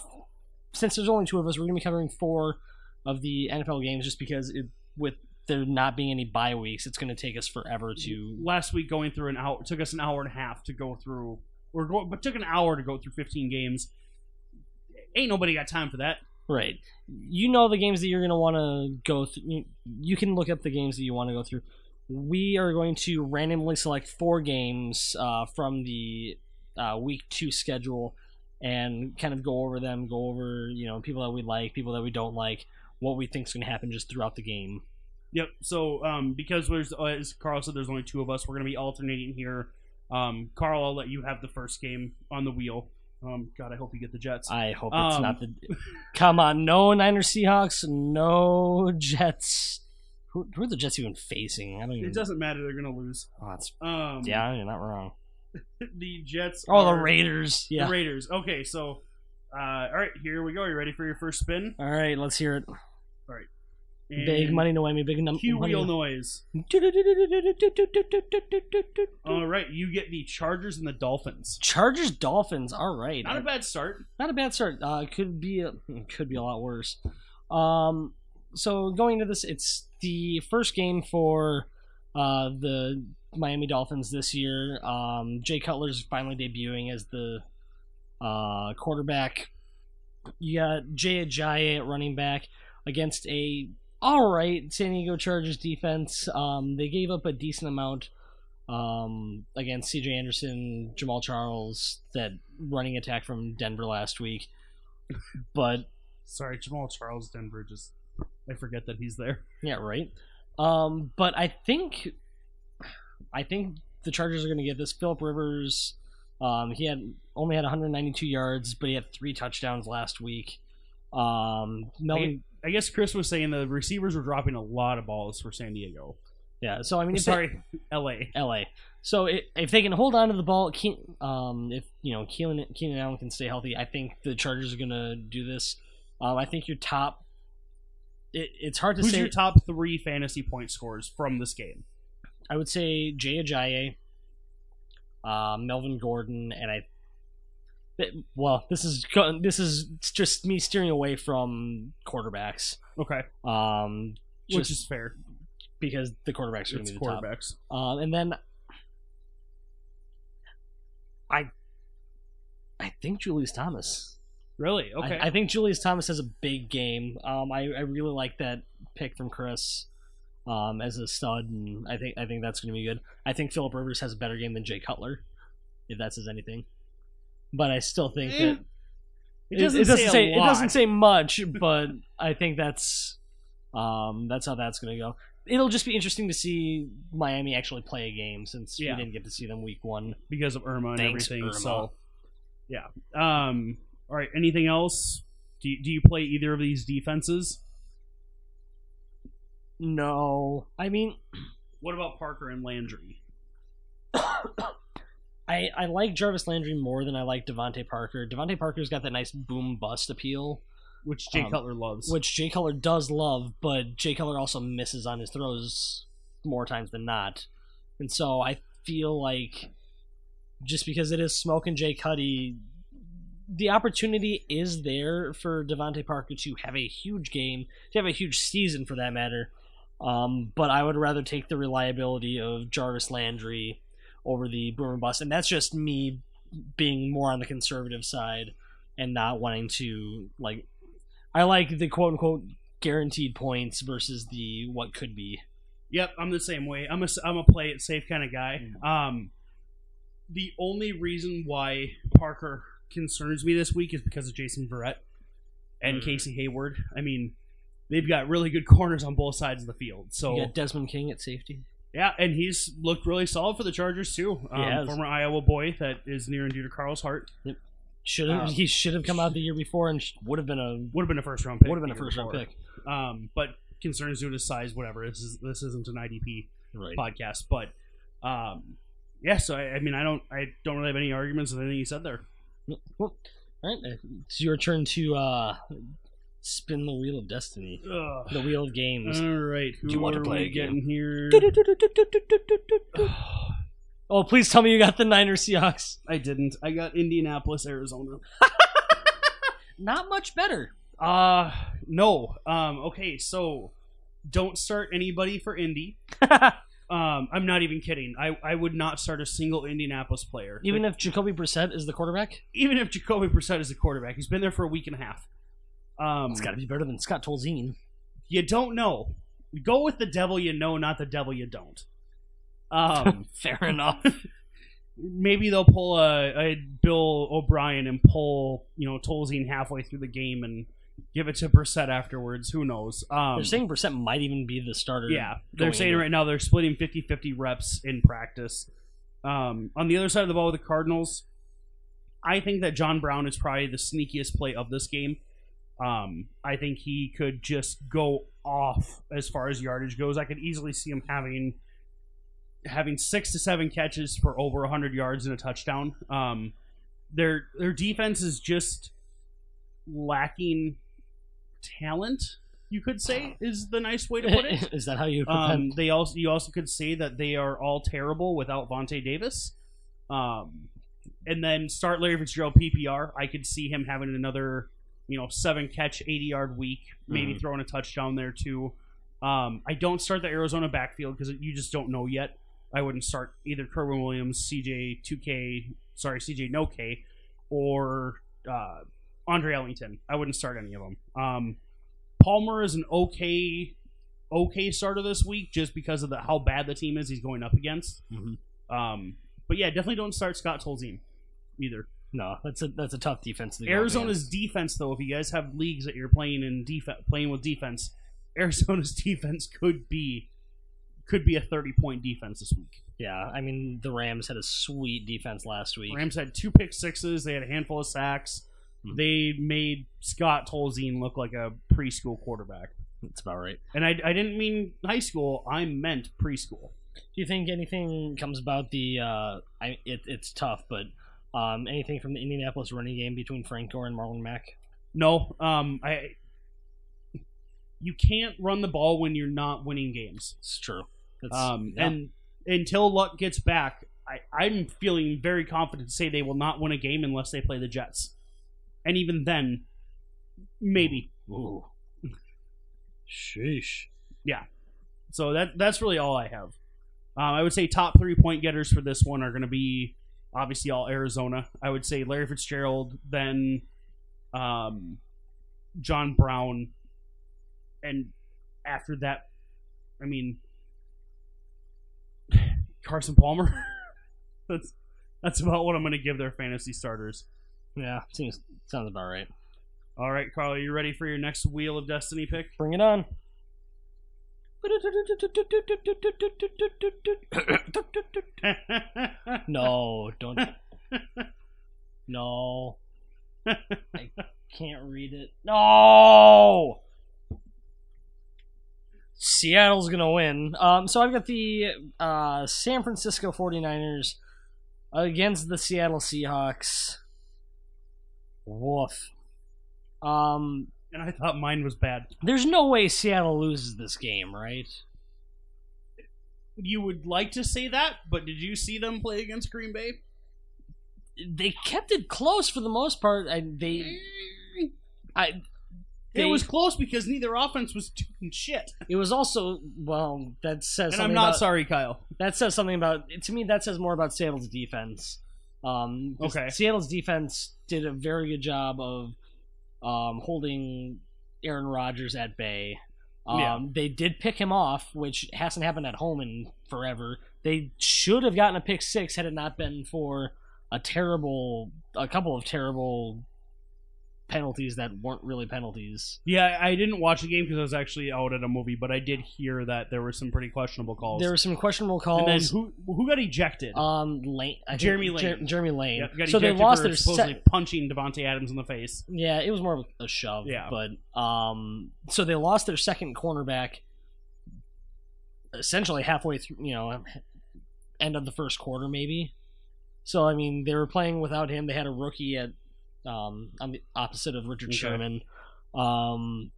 since there's only two of us, we're going to be covering four of the NFL games, just because it, with there not being any bye weeks, it's going to take us forever to. Last week, going through an hour took us an hour and a half to go through, or go, but took an hour to go through 15 games. Ain't nobody got time for that. Right. You know the games that you're going to want to go through. You, can look up the games that you want to go through. We are going to randomly select four games uh, from the uh, week two schedule and kind of go over them, go over, you know, people that we like, people that we don't like, what we think is going to happen just throughout the game. Yep. So um, because there's uh, as Carl said, there's only two of us. We're gonna be alternating here. Um, Carl, I'll let you have the first game on the wheel. Um, God, I hope you get the Jets. I hope it's Um, not the. Come on, no Niners Seahawks, no Jets. Who, who are the Jets even facing? I don't even. it doesn't matter; they're gonna lose. Oh, that's, Um, yeah, you're not wrong. The Jets. Oh, the are- Raiders. Yeah. The Raiders. Okay, so uh, all right, here we go. Are You ready for your first spin? All right, let's hear it. And Big money, no whammy. Big num- Cue money. wheel noise. All right, you get the Chargers and the Dolphins. Chargers, Dolphins. All right, Not a bad start. not a bad start. Uh, could be a, could be a lot worse. Um, so going into this, it's the first game for uh, the Miami Dolphins this year. Um, Jay Cutler's finally debuting as the uh, quarterback. You got Jay Ajayi at running back against a all right San Diego Chargers defense. Um, they gave up a decent amount um, against C.J. Anderson, Jamaal Charles, that running attack from Denver last week. But Sorry, Jamaal Charles, Denver. Just I forget that he's there. yeah, right. Um, but I think, I think the Chargers are going to get this. Philip Rivers, um, he had only had 192 yards, but he had three touchdowns last week. Um, Melvin, I guess Chris was saying the receivers were dropping a lot of balls for San Diego. yeah. So I mean, if they- Sorry, L.A. LA. So i if they can hold on to the ball, Keen, um, if you know Keenan, Keenan Allen can stay healthy, I think the Chargers are gonna do this. Um, I think your top. It, it's hard to Who's say. your top three fantasy point scores from this game? I would say Jay Ajayi, uh, Melvin Gordon, and I. Well, this is this is just me steering away from quarterbacks, Okay, um, which is fair. because the quarterbacks are going to be the top. Um, and then I I think Julius Thomas. Really? Okay. I, I think Julius Thomas has a big game. Um, I, I really like that pick from Chris um, as a stud, and I think I think that's going to be good. I think Philip Rivers has a better game than Jay Cutler, if that says anything. But I still think Eh, that it doesn't, doesn't say, say it doesn't say much, but I think that's um, that's how that's going to go. It'll just be interesting to see Miami actually play a game since Yeah. we didn't get to see them week one. because of Irma and Thanks, everything. Irma. So, yeah. Um. All right. Anything else? Do you, do you play either of these defenses? No, I mean What about Parker and Landry? I, I like Jarvis Landry more than I like DeVante Parker. DeVante Parker's got that nice boom bust appeal, Which Jay Um, Cutler loves. which Jay Cutler does love, but Jay Cutler also misses on his throws more times than not. And so I feel like just because it is Smoke and Jay Cuddy, the opportunity is there for DeVante Parker to have a huge game, to have a huge season for that matter. Um, but I would rather take the reliability of Jarvis Landry over the boomer bust, and that's just me being more on the conservative side and not wanting to like. I like the quote unquote guaranteed points versus the what could be. Yep, I'm the same way. I'm a I'm a play it safe kind of guy. Mm. Um, the only reason why Parker concerns me this week is because of Jason Verrett and Mm. Casey Hayward. I mean, they've got really good corners on both sides of the field. So You got Desmond King at safety. Yeah, and he's looked really solid for the Chargers too. Um, former Iowa boy that is near and dear to Carl's heart. Should have Um, he should have come out the year before and would have been a Would have been a first round pick. would have been a first round before. pick. Um, but concerns due to size, whatever. This is this isn't an IDP Right. podcast, but um, yeah. So I, I mean, I don't I don't really have any arguments with anything you said there. Well, all right, it's your turn to uh, spin the wheel of destiny, Ugh. the wheel of games. All right, who Do you want to play we a game? getting here? oh, please tell me you got the Niners Seahawks. I didn't. I got Indianapolis, Arizona. Not much better. Uh no. Um, okay, so don't start anybody for Indy. Um, I'm not even kidding. I, I would not start a single Indianapolis player. Even if Jacoby Brissett is the quarterback, even if Jacoby Brissett is the quarterback, he's been there for a week and a half. Um, it's got to be better than Scott Tolzien. you don't know. Go with the devil you know, not the devil you don't. Um, Fair enough. maybe they'll pull a, a Bill O'Brien and pull you know Tolzien halfway through the game and give it to Brissett afterwards. Who knows? Um, They're saying Brissett might even be the starter. yeah, they're saying right now they're splitting 50-50 reps in practice. Um, on the other side of the ball with the Cardinals, I think that John Brown is probably the sneakiest play of this game. Um, I think he could just go off as far as yardage goes. I could easily see him having having six to seven catches for over 100 yards and a touchdown. Um, their their defense is just lacking talent. You could say is the nice way to put it. is that how you Um, they also you also could say that they are all terrible without Vontae Davis. Um, and then start Larry Fitzgerald PPR. I could see him having another, you know, seven catch, eighty yard week, maybe throwing a touchdown there too. Um, I don't start the Arizona backfield because you just don't know yet. I wouldn't start either Kerwynn Williams, CJ two K, sorry CJ no K, or uh, Andre Ellington. I wouldn't start any of them. Um, Palmer is an okay okay starter this week just because of the how bad the team is he's going up against. Mhm. Um, but yeah, definitely don't start Scott Tolzien either. No, that's a that's a tough defense. To Arizona's against. defense, though, if you guys have leagues that you're playing in defense, playing with defense, Arizona's defense could be could be a 30 point defense this week. yeah. I mean, the Rams had a sweet defense last week. Rams had two pick sixes. They had a handful of sacks. Hmm. They made Scott Tolzien look like a preschool quarterback. That's about right. And I, I didn't mean high school. I meant preschool. Do you think anything comes about the? Uh, I it, it's tough, but um, anything from the Indianapolis running game between Frank Gore and Marlon Mack? No, um, I. You can't run the ball when you're not winning games. It's true. It's, Um, yeah. And until Luck gets back, I, I'm feeling very confident to say they will not win a game unless they play the Jets. And even then, maybe. Ooh. Sheesh. Yeah. So that that's really all I have. Um, I would say top three point getters for this one are going to be obviously all Arizona. I would say Larry Fitzgerald, then um, John Brown, and after that, I mean Carson Palmer. that's that's about what I'm going to give their fantasy starters. Yeah, seems sounds about right. All right, Carl, are you ready for your next Wheel of Destiny pick? Bring it on. No, don't. No. I can't read it. No! Seattle's going to win. Um, so I've got the uh, San Francisco 49ers against the Seattle Seahawks. Woof. Um, and I thought mine was bad. there's no way Seattle loses this game, right? You would like to say that, but did you see them play against Green Bay? They kept it close for the most part. I, they, I, It was close because neither offense was doing shit. It was also well. That says And something I'm not about, sorry, Kyle. That says something about to me. That says more about Seattle's defense. Um, Okay. Seattle's defense did a very good job of um, holding Aaron Rodgers at bay. Um, Yeah. They did pick him off, which hasn't happened at home in forever. They should have gotten a pick six had it not been for a terrible, a couple of terrible penalties that weren't really penalties. Yeah, I didn't watch the game because I was actually out at a movie, but I did hear that there were some pretty questionable calls. There were some questionable calls. and then who who got ejected? Um, Lane, I think Jeremy Jer- Lane. Jeremy Lane. Yep, so they lost their supposedly set. punching Davante Adams in the face. Yeah, it was more of a shove. Yeah. but um, so they lost their second cornerback. Essentially halfway through, you know, end of the first quarter, maybe. So I mean, they were playing without him. They had a rookie at um on the opposite of Richard Okay. Sherman. Um,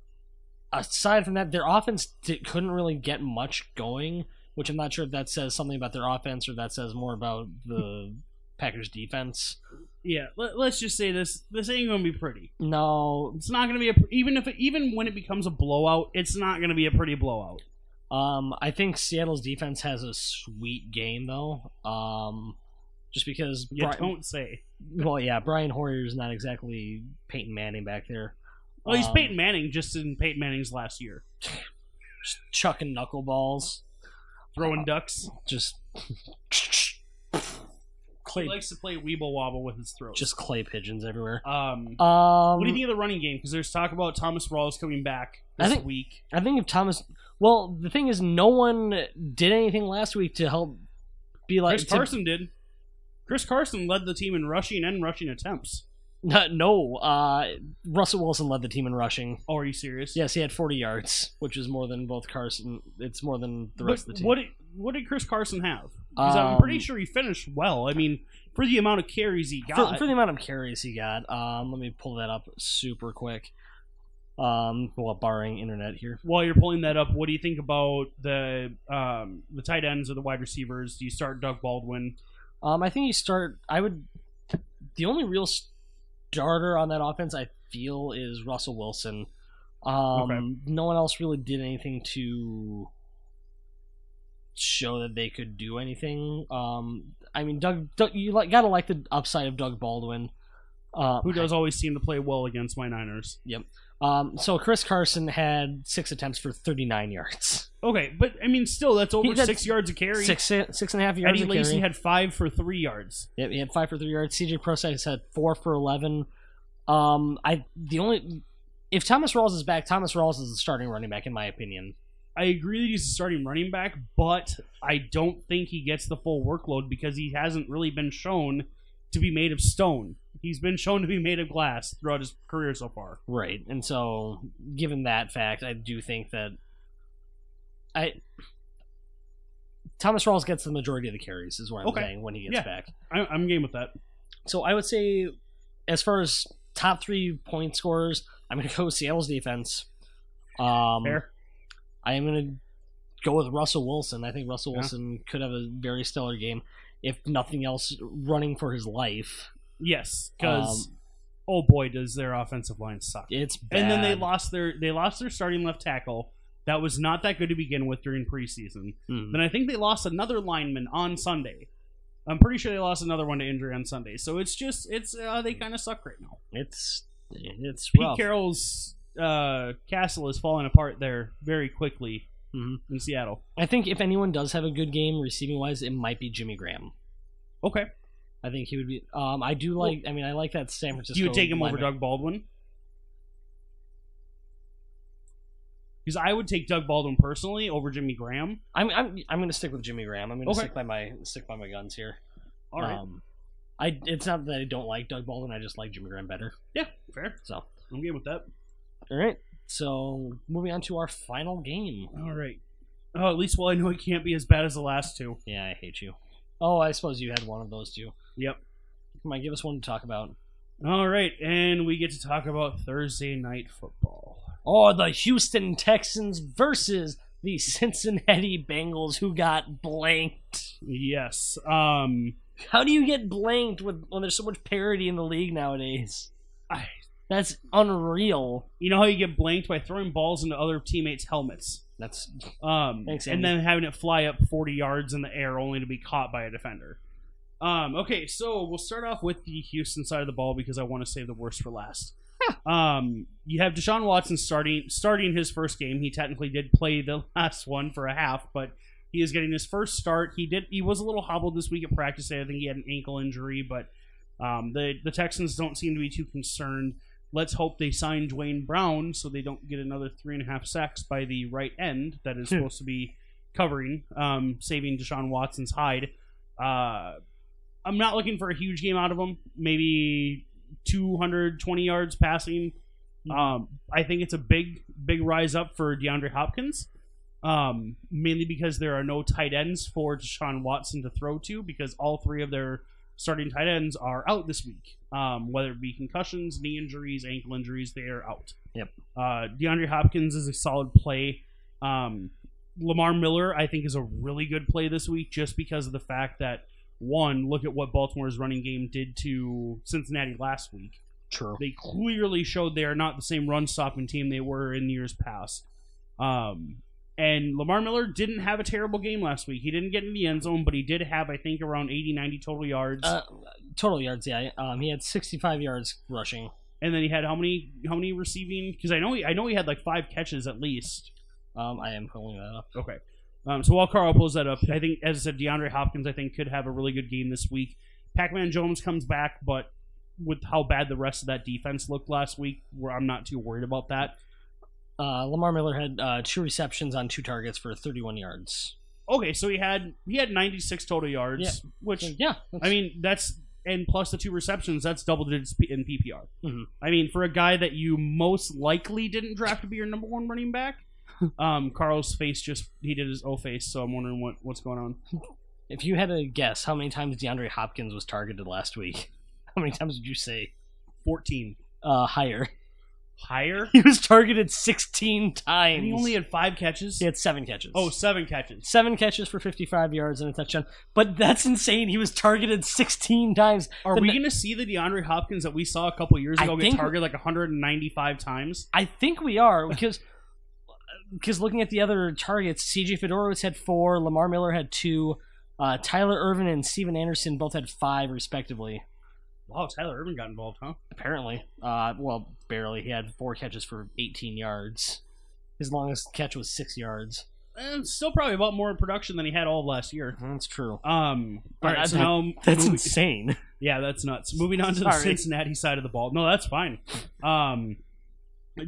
aside from that, their offense couldn't really get much going, which I'm not sure if that says something about their offense or that says more about the Packers defense. Yeah, let, let's just say this: this ain't gonna be pretty. No, It's not gonna be a even if it, even when it becomes a blowout, it's not gonna be a pretty blowout. Um, I think Seattle's defense has a sweet game though. Um, just because You Bri- don't say. well, yeah, Brian Hoyer is not exactly Peyton Manning back there. Well, he's Um, Peyton Manning, just in Peyton Manning's last year, just chucking knuckleballs, throwing ducks. just clay. He likes to play weeble wobble with his throat. just clay pigeons everywhere. um, Um, what do you think of the running game? Because there's talk about Thomas Rawls coming back I this think- week. I think if Thomas, well, the thing is, no one did anything last week to help be like Chris to- Carson did. Chris Carson led the team in rushing and rushing attempts. no, uh, Russell Wilson led the team in rushing. Oh, are you serious? Yes, he had 40 yards, which is more than both Carson. It's more than the But rest of the team. what did, what did Chris Carson have? 'Cause I'm Um, pretty sure he finished well. I mean, for the amount of carries he for, got. for the amount of carries he got, um, let me pull that up super quick. Um, well, barring internet here. While you're pulling that up, what do you think about the um, the tight ends or the wide receivers? Do you start Doug Baldwin? Um, I think you start. I would. The only real starter on that offense, I feel, is Russell Wilson. Um, Okay. No one else really did anything to show that they could do anything. Um, I mean, Doug, Doug you like, gotta like the upside of Doug Baldwin. Uh, who does always seem to play well against my Niners. Um, so Chris Carson had six attempts for 39 yards. Okay, but I mean, still, that's over that's six yards a carry. Six, six and a half yards. Eddie Lacy had five for three yards. Yep, he had five for three yards. CJ Prosise had four for 11. Um, I the only if Thomas Rawls is back, Thomas Rawls is the starting running back in my opinion. I agree that he's a starting running back, but I don't think he gets the full workload because he hasn't really been shown to be made of stone. He's been shown to be made of glass throughout his career so far. Right, and so given that fact, I do think that I Thomas Rawls gets the majority of the carries, is what I'm Okay. saying when he gets Yeah. back. I, I'm game with that. So I would say, as far as top three point scorers, I'm going to go with Seattle's defense. Um, Fair. I am going to go with Russell Wilson. I think Russell Yeah. Wilson could have a very stellar game, if nothing else, running for his life. Yes, because Um, oh boy, does their offensive line suck. It's bad. and then they lost their they lost their starting left tackle. That was not that good to begin with during preseason. Mhm. Then I think they lost another lineman on Sunday. I'm pretty sure they lost another one to injury on Sunday. So it's just it's uh, they kind of suck right now. It's it's Pete rough. Carroll's uh, castle is falling apart there very quickly Mhm. in Seattle. I think if anyone does have a good game receiving wise, it might be Jimmy Graham. Okay, I think he would be. Um, I do like. I mean, I like that San Francisco. you would take him over linebacker. Doug Baldwin? Because I would take Doug Baldwin personally over Jimmy Graham. I'm I'm I'm going to stick with Jimmy Graham. I'm going to Okay. stick by my stick by my guns here. All right, Um, I it's not that I don't like Doug Baldwin. I just like Jimmy Graham better. yeah, fair. So I'm game with that. all right. So moving on to our final game. All right. Oh, at least well, I know it can't be as bad as the last two. Yeah, I hate you. Oh, I suppose you had one of those too. Yep. Come on, give us one to talk about. All right, and we get to talk about Thursday night football. Oh, the Houston Texans versus the Cincinnati Bengals, who got blanked. Yes. Um. How do you get blanked with when there's so much parity in the league nowadays? I, That's unreal. you know how you get blanked by throwing balls into other teammates' helmets. That's Um, Thanks, and then having it fly up 40 yards in the air only to be caught by a defender. Um, okay, so we'll start off with the Houston side of the ball because I want to save the worst for last. um, you have Deshaun Watson starting starting his first game. He technically did play the last one for a half, but he is getting his first start. He did. He was a little hobbled this week at practice. I think he had an ankle injury, but um, the the Texans don't seem to be too concerned. Let's hope they sign Duane Brown so they don't get another three and a half sacks by the right end that is Hmm. supposed to be covering, um, saving Deshaun Watson's hide. Uh, I'm not looking for a huge game out of him. Maybe 220 yards passing. Um, I think it's a big, big rise up for DeAndre Hopkins. Um, mainly because there are no tight ends for Deshaun Watson to throw to because all three of their starting tight ends are out this week. Um, whether it be concussions, knee injuries, ankle injuries, they are out. Yep. Uh, DeAndre Hopkins is a solid play. Um, Lamar Miller, I think, is a really good play this week just because of the fact that one, look at what Baltimore's running game did to Cincinnati last week. true. They clearly showed they are not the same run stopping team they were in years past. Um, and Lamar Miller didn't have a terrible game last week. He didn't get in the end zone, but he did have, I think, around 80, 90 total yards. Uh, total yards, yeah. Um, he had 65 yards rushing. and then he had how many how many receiving? Because I know he, I know he had like five catches at least. Um, I am pulling that up. Okay. Um, so while Carl pulls that up, I think, as I said, DeAndre Hopkins, I think, could have a really good game this week. Pac-Man Jones comes back, but with how bad the rest of that defense looked last week, where I'm not too worried about that. Uh, Lamar Miller had uh, two receptions on two targets for 31 yards. Okay, so he had he had 96 total yards, Yeah. which yeah, I mean that's and plus the two receptions, that's double digits in PPR. Mhm. I mean, for a guy that you most likely didn't draft to be your number one running back, um, Carl's face just he did his O face, so I'm wondering what what's going on. if you had to guess how many times DeAndre Hopkins was targeted last week, how many times would you say? 14 Uh, higher. higher, He was targeted 16 times. and he only had five catches. He had seven catches. Oh, seven catches. Seven catches for 55 yards and a touchdown. But that's insane. He was targeted 16 times. Are The we going to see the DeAndre Hopkins that we saw a couple years I ago get targeted like 195 times? I think we are because because looking at the other targets, CJ Fiedorowicz had four, Lamar Miller had two, uh, Tyler Ervin and Stephen Anderson both had five respectively. Wow, Tyler Ervin got involved, huh? apparently. Uh, well, barely. He had four catches for 18 yards. His longest catch was six yards. And still probably about more production than he had all last year. That's true. Um, all right, That- so now That's moving- insane. Yeah, that's nuts. Moving on to the Cincinnati side of the ball. No, that's fine. Um,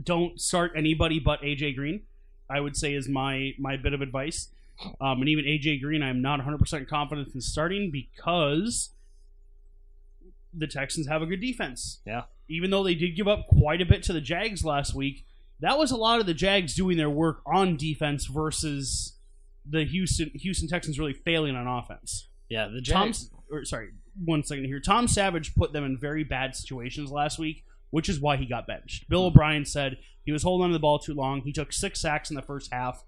don't start anybody but AJ Green. I would say is my my bit of advice. Um, and even AJ Green, I'm not 100 percent confident in starting because the Texans have a good defense. Yeah. Even though they did give up quite a bit to the Jags last week, that was a lot of the Jags doing their work on defense versus the Houston Houston Texans really failing on offense. Yeah, the Tom, or sorry, one second here. Tom Savage put them in very bad situations last week, which is why he got benched. Bill O'Brien said he was holding on to the ball too long. He took six sacks in the first half.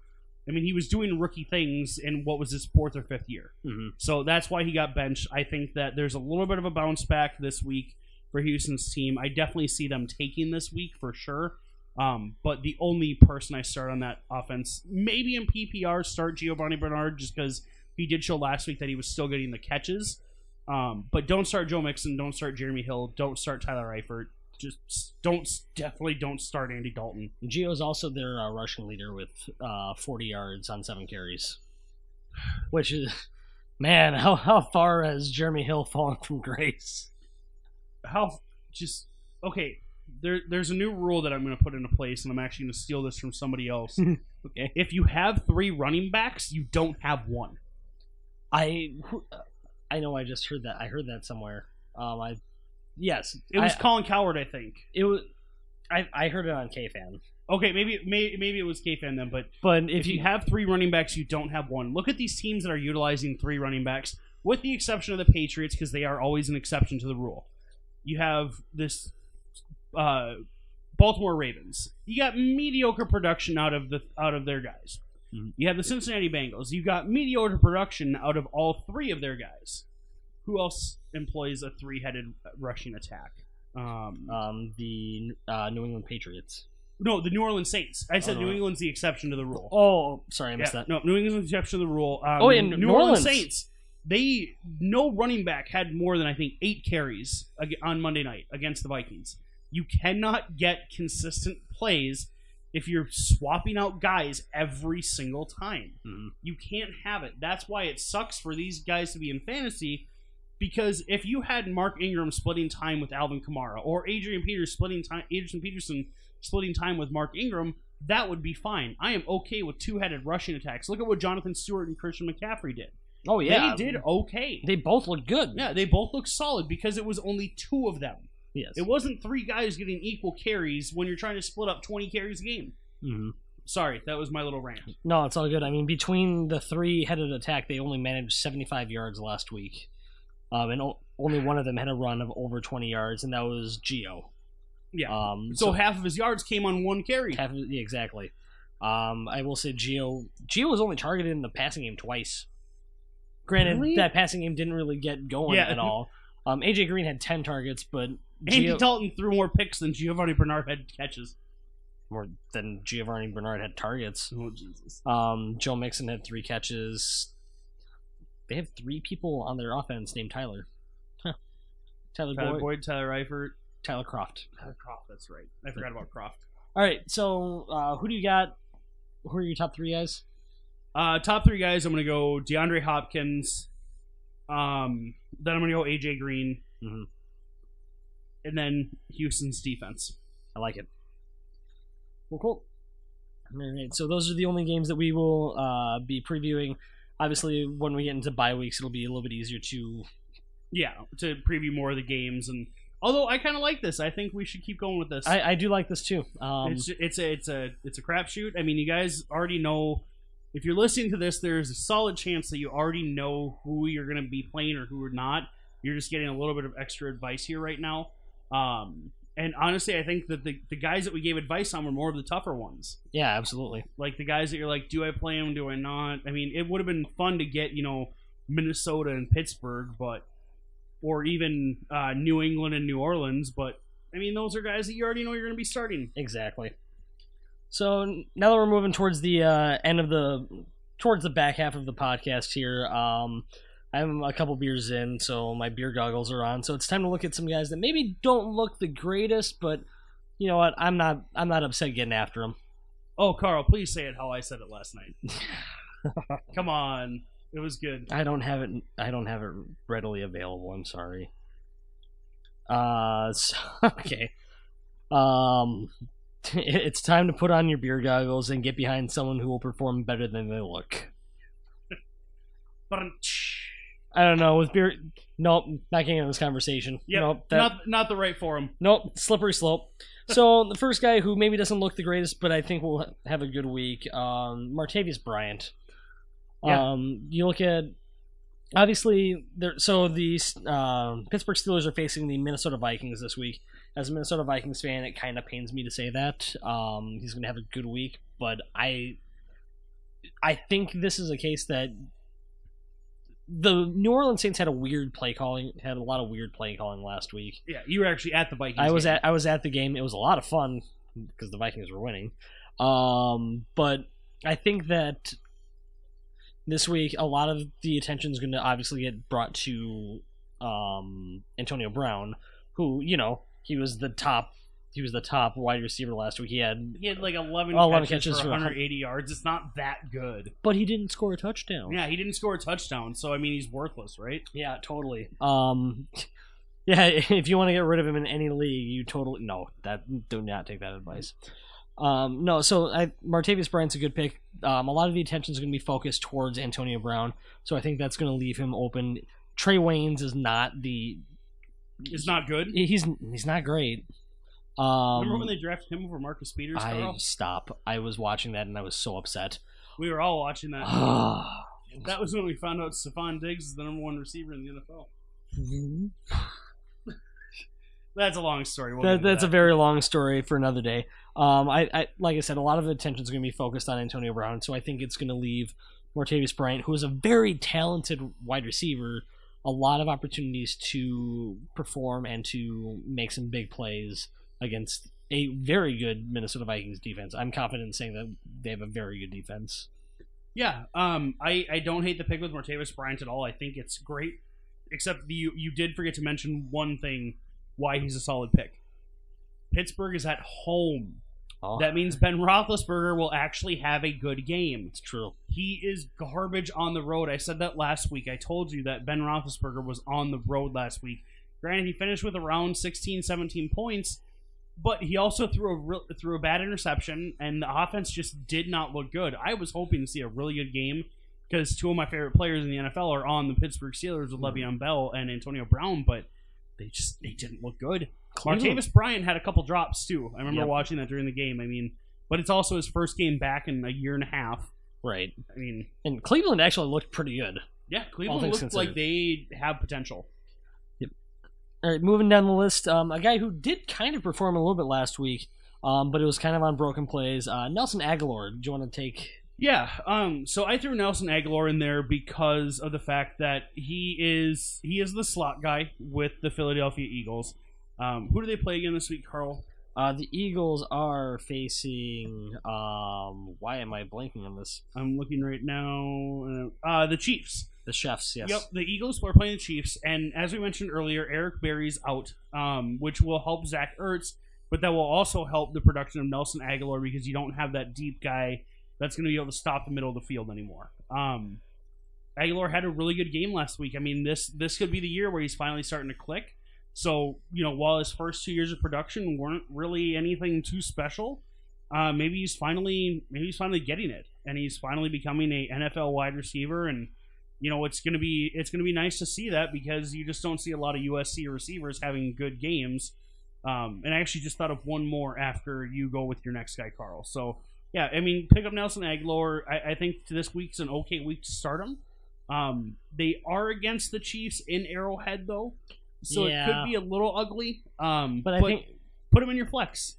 I mean, he was doing rookie things in what was his fourth or fifth year. Mhm. So that's why he got benched. I think that there's a little bit of a bounce back this week for Houston's team. I definitely see them taking this week for sure. Um, but the only person I start on that offense, maybe in PPR, start Giovani Bernard just because he did show last week that he was still getting the catches. Um, but don't start Joe Mixon. Don't start Jeremy Hill. Don't start Tyler Eifert. Just don't definitely don't start Andy Dalton. Gio's also their uh, rushing leader with uh, 40 yards on seven carries. Which is, man, how, how far has Jeremy Hill fallen from grace? How just okay? There, there's a new rule that I'm going to put into place, and I'm actually going to steal this from somebody else. Okay. if you have three running backs, you don't have one. I I know I just heard that. I heard that somewhere. Um, I yes, It was I, Colin Cowherd, I think. it was. I I heard it on KFan. Okay, maybe maybe, maybe it was K-Fan then, but But if if you you have three running backs, you don't have one. Look at these teams that are utilizing three running backs, with the exception of the Patriots, because they are always an exception to the rule. You have this uh, Baltimore Ravens. You got mediocre production out of the out of their guys. Mhm. You have the Cincinnati Bengals. You got mediocre production out of all three of their guys. Who else employs a three-headed rushing attack? Um, um the uh, New England Patriots. no, the New Orleans Saints. I said Oh, New. England's the exception to the rule. Oh, sorry, I Yeah, missed that. no, New England's the exception to the rule. Um, Oh, and New, New Orleans Orleans. Saints. They no running back had more than I think eight carries on Monday night against the Vikings. You cannot get consistent plays if you're swapping out guys every single time. Mhm. You can't have it. That's why it sucks for these guys to be in fantasy. Because if you had Mark Ingram splitting time with Alvin Kamara or Adrian Peters splitting time, Adrian Peterson splitting time with Mark Ingram, that would be fine. I am okay with two-headed rushing attacks. Look at what Jonathan Stewart and Christian McCaffrey did. Oh yeah, They did okay. They both look good. Yeah, they both look solid because it was only two of them. Yes. It wasn't three guys getting equal carries when you're trying to split up 20 carries a game. Mhm. Sorry, that was my little rant. No, it's all good. I mean, between the three-headed attack, they only managed 75 yards last week, um, and o- only one of them had a run of over 20 yards, and that was Gio. Yeah. Um, so, half of his yards came on one carry. half of- yeah, exactly. Um, I will say Gio. Gio was only targeted in the passing game twice. Granted, Really? that passing game didn't really get going Yeah. at all. Um, AJ Green had 10 targets, but Andy Gio, Dalton threw more picks than Giovani Bernard had catches. more than Giovani Bernard had targets. Oh Jesus! Um, Joe Mixon had three catches. They have three people on their offense named Tyler. Huh. Tyler, Tyler Boyd, Boyd, Tyler Eifert, Tyler Kroft. Tyler Kroft. That's right. I forgot about Kroft. All right, so uh, who do you got? Who are your top three guys? Uh, top three guys. I'm gonna go DeAndre Hopkins. Um, then I'm gonna go AJ Green, Mhm. and then Houston's defense. I like it. Well, cool. All right, so those are the only games that we will uh, be previewing. Obviously, when we get into bye weeks, it'll be a little bit easier to. Yeah, to preview more of the games, and although I kind of like this, I think we should keep going with this. I, I do like this too. Um, it's it's a it's a it's a crapshoot. I mean, you guys already know. If you're listening to this, there's a solid chance that you already know who you're going to be playing or who are not. You're just getting a little bit of extra advice here right now. Um, and honestly, I think that the, the guys that we gave advice on were more of the tougher ones. yeah, absolutely. Like the guys that you're like, do I play them? Do I not? I mean, it would have been fun to get you know Minnesota and Pittsburgh, but or even uh, New England and New Orleans, but I mean, those are guys that you already know you're going to be starting. Exactly. So now that we're moving towards the uh, end of the towards the back half of the podcast here, um, I'm a couple beers in, so my beer goggles are on. So it's time to look at some guys that maybe don't look the greatest, but you know what? I'm not I'm not upset getting after them. Oh, Carl, please say it how I said it last night. Come on, it was good. I don't have it. I don't have it readily available. I'm sorry. Uh, so, okay. Um, it's time to put on your beer goggles and get behind someone who will perform better than they look. I don't know with beer. Nope, not getting into this conversation. Yep, nope, that, not not the right forum. nope, slippery slope. So the first guy who maybe doesn't look the greatest, but I think will have a good week, um, Martavis Bryant. Yeah. Um, you look at obviously there. So the uh, Pittsburgh Steelers are facing the Minnesota Vikings this week. As a Minnesota Vikings fan, it kind of pains me to say that. Um, he's going to have a good week, but I, I think this is a case that the New Orleans Saints had a weird play calling, had a lot of weird play calling last week. Yeah, you were actually at the Vikings. I was game. at I was at the game. It was a lot of fun because the Vikings were winning. Um, but I think that this week a lot of the attention is going to obviously get brought to um, Antonio Brown, who you know he was the top he was the top wide receiver last week. He had, He had like 11, Oh, 11 catches, catches for for 180 yards. It's not that good. but he didn't score a touchdown. Yeah, he didn't score a touchdown, so I mean he's worthless, right? Yeah, totally. Um, yeah, if you want to get rid of him in any league, you totally no. That do not take that advice. Um, no, so I, Martavis Bryant's a good pick. Um, a lot of the attention is going to be focused towards Antonio Brown, so I think that's going to leave him open. Trae Waynes is not the It's not good. he's he's not great. Um, Remember when they drafted him over Marcus Peters? I Carl? stop. I was watching that and I was so upset. We were all watching that. that that was when we found out Stefon Diggs is the number one receiver in the NFL. That's a long story. We'll into that's a very long story for another day. Um, I, I like I said, a lot of the attention is going to be focused on Antonio Brown, so I think it's going to leave Martavis Bryant, who is a very talented wide receiver, a lot of opportunities to perform and to make some big plays against a very good Minnesota Vikings defense. I'm confident in saying that they have a very good defense. Yeah, um, I, I don't hate the pick with Martavis Bryant at all. I think it's great, except you you did forget to mention one thing why he's a solid pick. Pittsburgh is at home. Oh, That means Ben Roethlisberger will actually have a good game. it's true. He is garbage on the road. I said that last week. I told you that Ben Roethlisberger was on the road last week. Granted, he finished with around 16, 17 points, but he also threw a real, threw a bad interception, and the offense just did not look good. I was hoping to see a really good game because two of my favorite players in the NFL are on the Pittsburgh Steelers with hmm. Le'Veon Bell and Antonio Brown, but they just they didn't look good. Martavis Bryant had a couple drops too. I remember Yep. watching that during the game. I mean, but it's also his first game back in a year and a half. Right. I mean, And Cleveland actually looked pretty good. yeah, Cleveland looked like they have potential. All right, moving down the list, um, a guy who did kind of perform a little bit last week, um, but it was kind of on broken plays. Uh, Nelson Agholor. Do you want to take? Yeah, um, so I threw Nelson Agholor in there because of the fact that he is he is the slot guy with the Philadelphia Eagles. Um, who do they play again this week, Carl? Uh, the Eagles are facing. Um, why am I blanking on this? I'm looking right now. Uh, uh, the Chiefs. The Chefs. Yes. Yep, the Eagles are playing the Chiefs, and as we mentioned earlier, Eric Berry's out, um, which will help Zach Ertz, but that will also help the production of Nelson Agholor because you don't have that deep guy that's going to be able to stop the middle of the field anymore. Um, Agholor had a really good game last week. I mean, this this could be the year where he's finally starting to click. So you know, while his first two years of production weren't really anything too special, uh, maybe he's finally maybe he's finally getting it, and he's finally becoming a NFL wide receiver and you know it's gonna be it's gonna be nice to see that because you just don't see a lot of USC receivers having good games. Um, and I actually just thought of one more after you go with your next guy, Carl. So yeah, I mean, pick up Nelson Agholor. I, I think this week's an okay week to start him. Um, they are against the Chiefs in Arrowhead though, so it could be a little ugly. Um, But I think put him in your flex.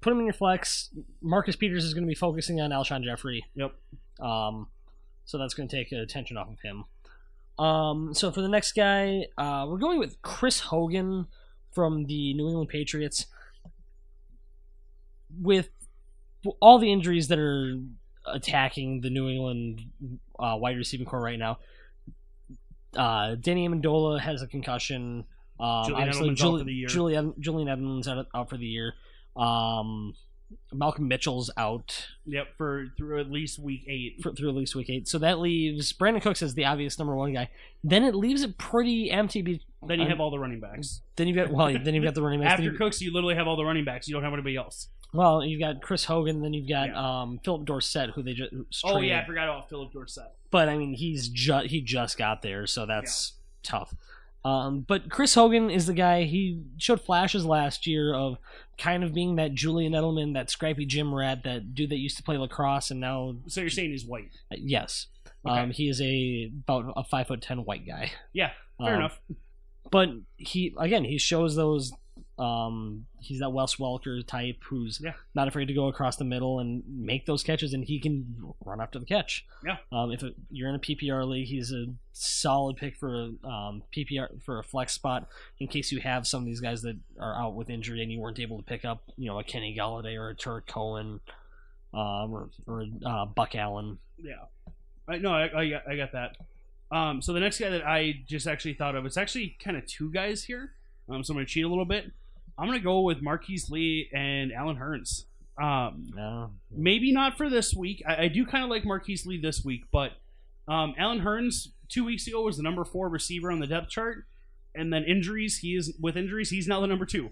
put him in your flex. Marcus Peters is going to be focusing on Alshon Jeffery. Yep. Um, so that's going to take attention off of him. Um, so for the next guy, uh, we're going with Chris Hogan from the New England Patriots. With all the injuries that are attacking the New England uh, wide receiving core right now, uh, Danny Amendola has a concussion. Um, Julian obviously, Edelman's out for the year. Julian Julian Edelman out, out for the year. Um, Malcolm Mitchell's out Yep, for through at least week eight. for, through at least week eight. So that leaves Brandin Cooks as the obvious number one guy. Then it leaves it pretty empty. Be- Then you um, have all the running backs. then you've got well, then you've got the running backs. After you- Cooks, you literally have all the running backs. You don't have anybody else. well, you've got Chris Hogan. Then you've got Yeah. um, Phillip Dorsett, who they just Oh yeah, I forgot about Phillip Dorsett. but I mean he's just he just got there, so that's tough. Um, but Chris Hogan is the guy. He showed flashes last year of kind of being that Julian Edelman, that scrappy gym rat, that dude that used to play lacrosse, and now So you're saying he's white? uh, yes, Okay. um, he is a about a five foot ten white guy. Yeah, fair Um, enough. But he again he shows those. Um, he's that Wes Welker type who's Yeah. not afraid to go across the middle and make those catches, and he can run after the catch. Yeah. Um, if you're in a PPR league, he's a solid pick for a um, PPR for a flex spot in case you have some of these guys that are out with injury and you weren't able to pick up, you know, a Kenny Golladay or a Tarik Cohen, um, or, or uh, Buck Allen. Yeah, I no, I, I, got- I got that. Um, so the next guy that I just actually thought of, it's actually kind of two guys here. Um, so I'm gonna cheat a little bit. I'm gonna go with Marqise Lee and Allen Hurns. Um, No. maybe not for this week. I, I do kind of like Marqise Lee this week, but um, Allen Hurns two weeks ago was the number four receiver on the depth chart, and then injuries. He is with injuries. He's now the number two.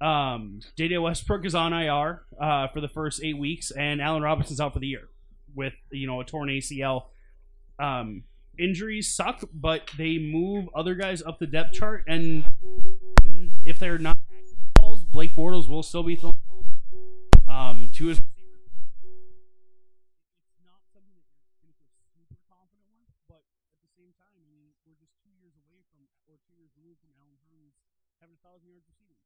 Um, J.J. Westbrook is on IR uh, for the first eight weeks, and Allen Robinson's out for the year with you know a torn ACL. Um, injuries suck, but they move other guys up the depth chart, and if they're not Blake Bortles will still be balls um, to his receivers. It's not something that you're going to feel super confident with, but at the same time, I mean, we're just two years away from, or two years removed from Allen Hurns having a thousand yards receiving.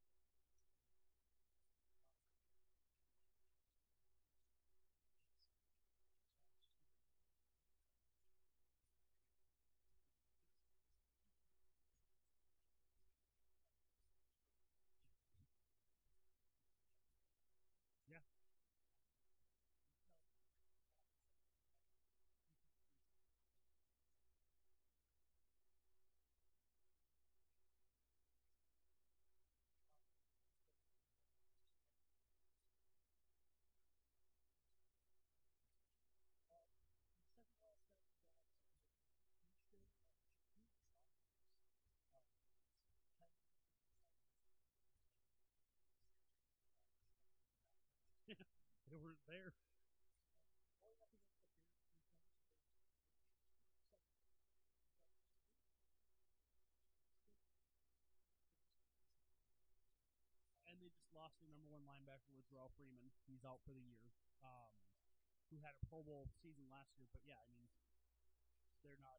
They weren't there. And they just lost their number one linebacker Jerrell Freeman. He's out for the year. Um, who had a Pro Bowl season last year, but yeah, I mean, they're not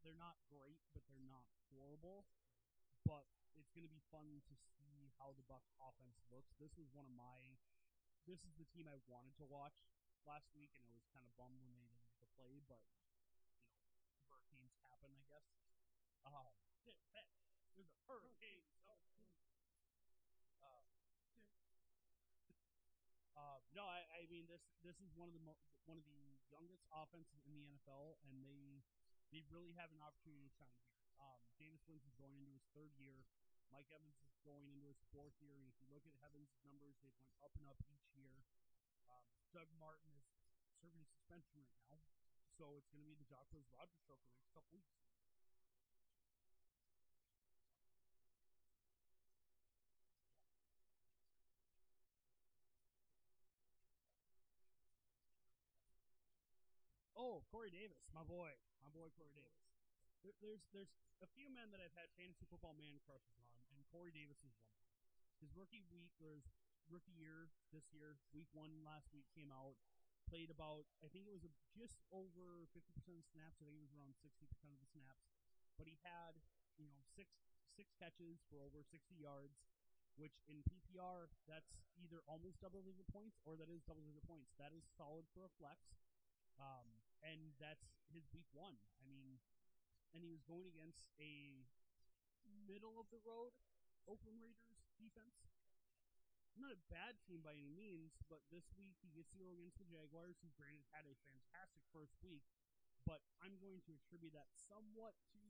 they're not great, but they're not horrible. But it's going to be fun to see how the Bucks offense looks. This was one of my this is the team I wanted to watch last week, and I was kind of bummed when they didn't get to play. But you know, hurricanes happen, I guess. Um, there's a hurricane. Uh, uh, no, I, I mean this. This is one of the mo- one of the youngest offenses in the NFL, and they they really have an opportunity to shine here. Um, Jameis Winston's going into his third year. Mike Evans is going into his fourth year, and if you look at Evans' numbers, they've went up and up each year. Um, Doug Martin is serving a suspension right now, so it's going to be the Josh Rogers show for the next couple weeks. Oh, Corey Davis, my boy, my boy Corey Davis. There, there's there's a few men that I've had fantasy football man crushes on, and Corey Davis is one. His rookie week his rookie year this year, week one last week came out, played about I think it was just over 50% of snaps. I think it was around 60% of the snaps, but he had you know six six catches for over 60 yards, which in PPR that's either almost double digit points or that is double digit points. That is solid for a flex. Um, and that's his week one. I mean, and he was going against a middle of the road Oakland Raiders defense. Not a bad team by any means, but this week he gets to go against the Jaguars, who granted had a fantastic first week, but I'm going to attribute that somewhat to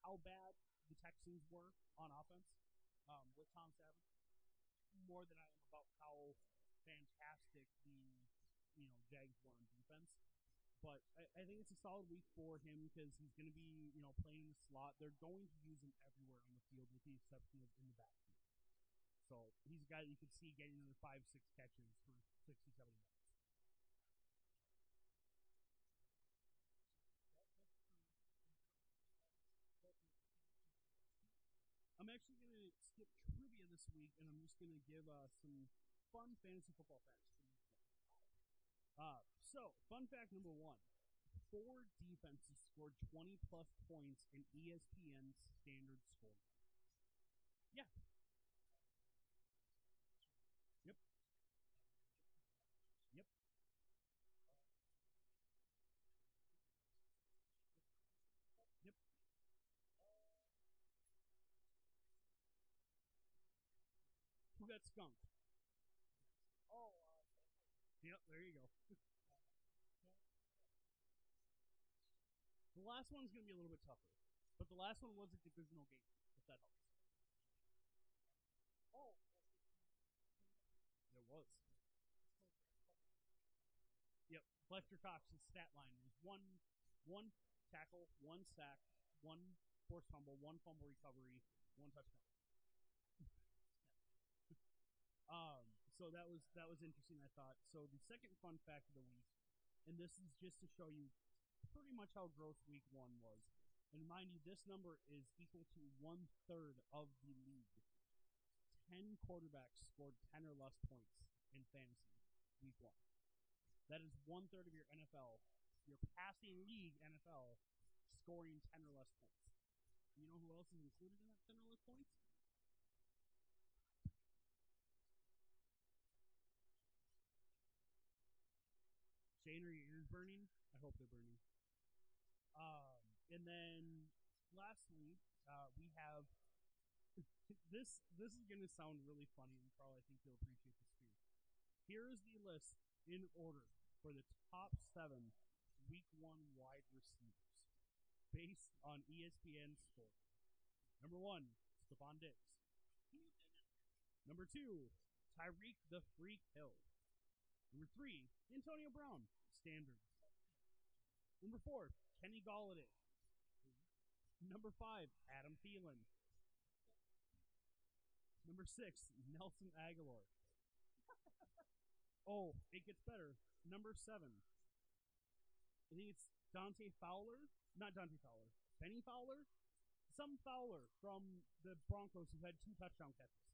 how bad the Texans were on offense um, with Tom Savage, more than I am about how fantastic the you know Jags were on defense. But I, I think it's a solid week for him because he's going to be you know playing in the slot. They're going to use him everywhere on the field, with the exception of in the backfield. So he's a guy that you could see getting another five, six catches for 60, 70 yards. I'm actually going to skip trivia this week, and I'm just going to give uh, some fun fantasy football facts. Uh, so, fun fact number one. Four defenses scored 20 plus points in ESPN's standard score. Yeah. Yep. Yep. Yep. Who got skunked? Yep, there you go. the last one's going to be a little bit tougher. But the last one was a divisional game, if that helps. oh, It was. Yep, Fletcher Cox's stat line was one, one tackle, one sack, one forced fumble, one fumble recovery, one touchdown. um, so that was that was interesting. I thought. So the second fun fact of the week, and this is just to show you pretty much how gross week one was. And mind you, this number is equal to one third of the league. Ten quarterbacks scored ten or less points in fantasy week one. That is one third of your NFL, your passing league NFL, scoring ten or less points. You know who else is included in that ten or less points? Are your ears burning? I hope they're burning. Um, and then lastly, uh, we have this. This is going to sound really funny, and Carl, I think you'll appreciate this too. Here is the list in order for the top seven Week One wide receivers, based on ESPN score. Number one, Stefon Diggs. Number two, Tyreek the Freak Hill. Number three, Antonio Brown, standard. Number four, Kenny Golladay. Number five, Adam Thielen. Number six, Nelson Agholor. oh, it gets better. Number seven, I think it's Dante Fowler. Not Dante Fowler. Bennie Fowler? Some Fowler from the Broncos who had two touchdown catches.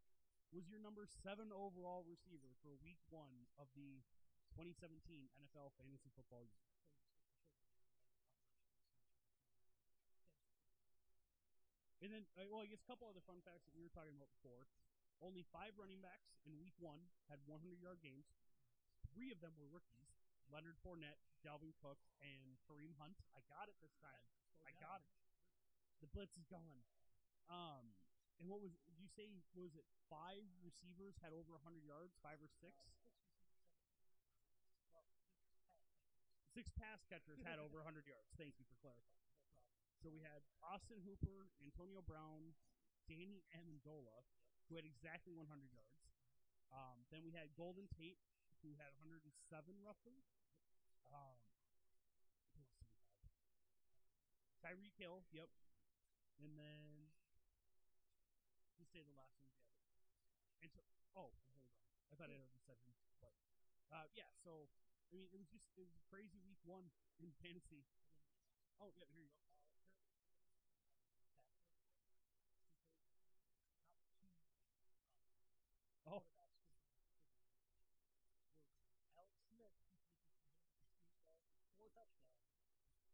Was your number seven overall receiver for week one of the 2017 NFL Fantasy Football Year. And then, uh, well, I guess a couple other fun facts that we were talking about before. Only five running backs in week one had 100 yard games. Three of them were rookies Leonard Fournette, Dalvin Cook, and Kareem Hunt. I got it this time. I got it. The blitz is gone. Um, and what was, did you say, was it five receivers had over 100 yards? Five or six? Six pass catchers had over 100 yards. Thank you for clarifying. So we had Austin Hooper, Antonio Brown, Danny Amendola, who had exactly 100 yards. Um, then we had Golden Tate, who had 107 roughly. Um, who else did we have? Tyreek Hill, yep. And then who say the last one had? And so, oh, hold on. I thought I already said him, but uh, yeah. So I mean, it was just it was a crazy week one in fantasy. Oh yeah, here you go. Oh,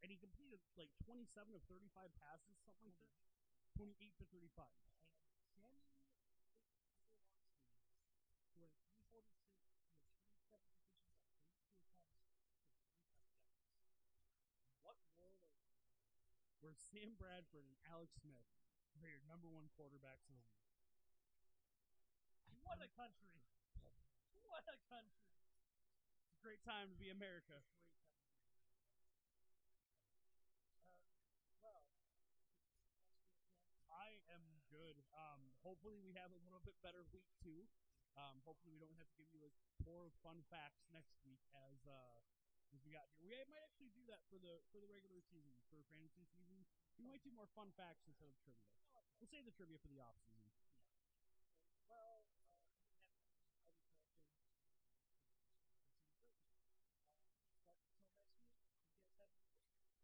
and he completed like 27 of 35 passes, something like that. 28 to 35. Sam Bradford and Alex Smith are your number one quarterbacks in the league. What a country! What a country! It's a great time to be America. Well, I am good. Um, hopefully, we have a little bit better week two. Um, hopefully, we don't have to give you as poor fun facts next week as uh, as we got here. We might actually do that for the for the regular season for fantasy season. We might do more fun facts instead of trivia. We'll save the trivia for the off season. Well,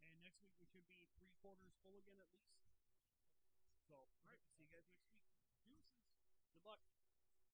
And next week we should be three quarters full again at least. So, all right, see you guys next week.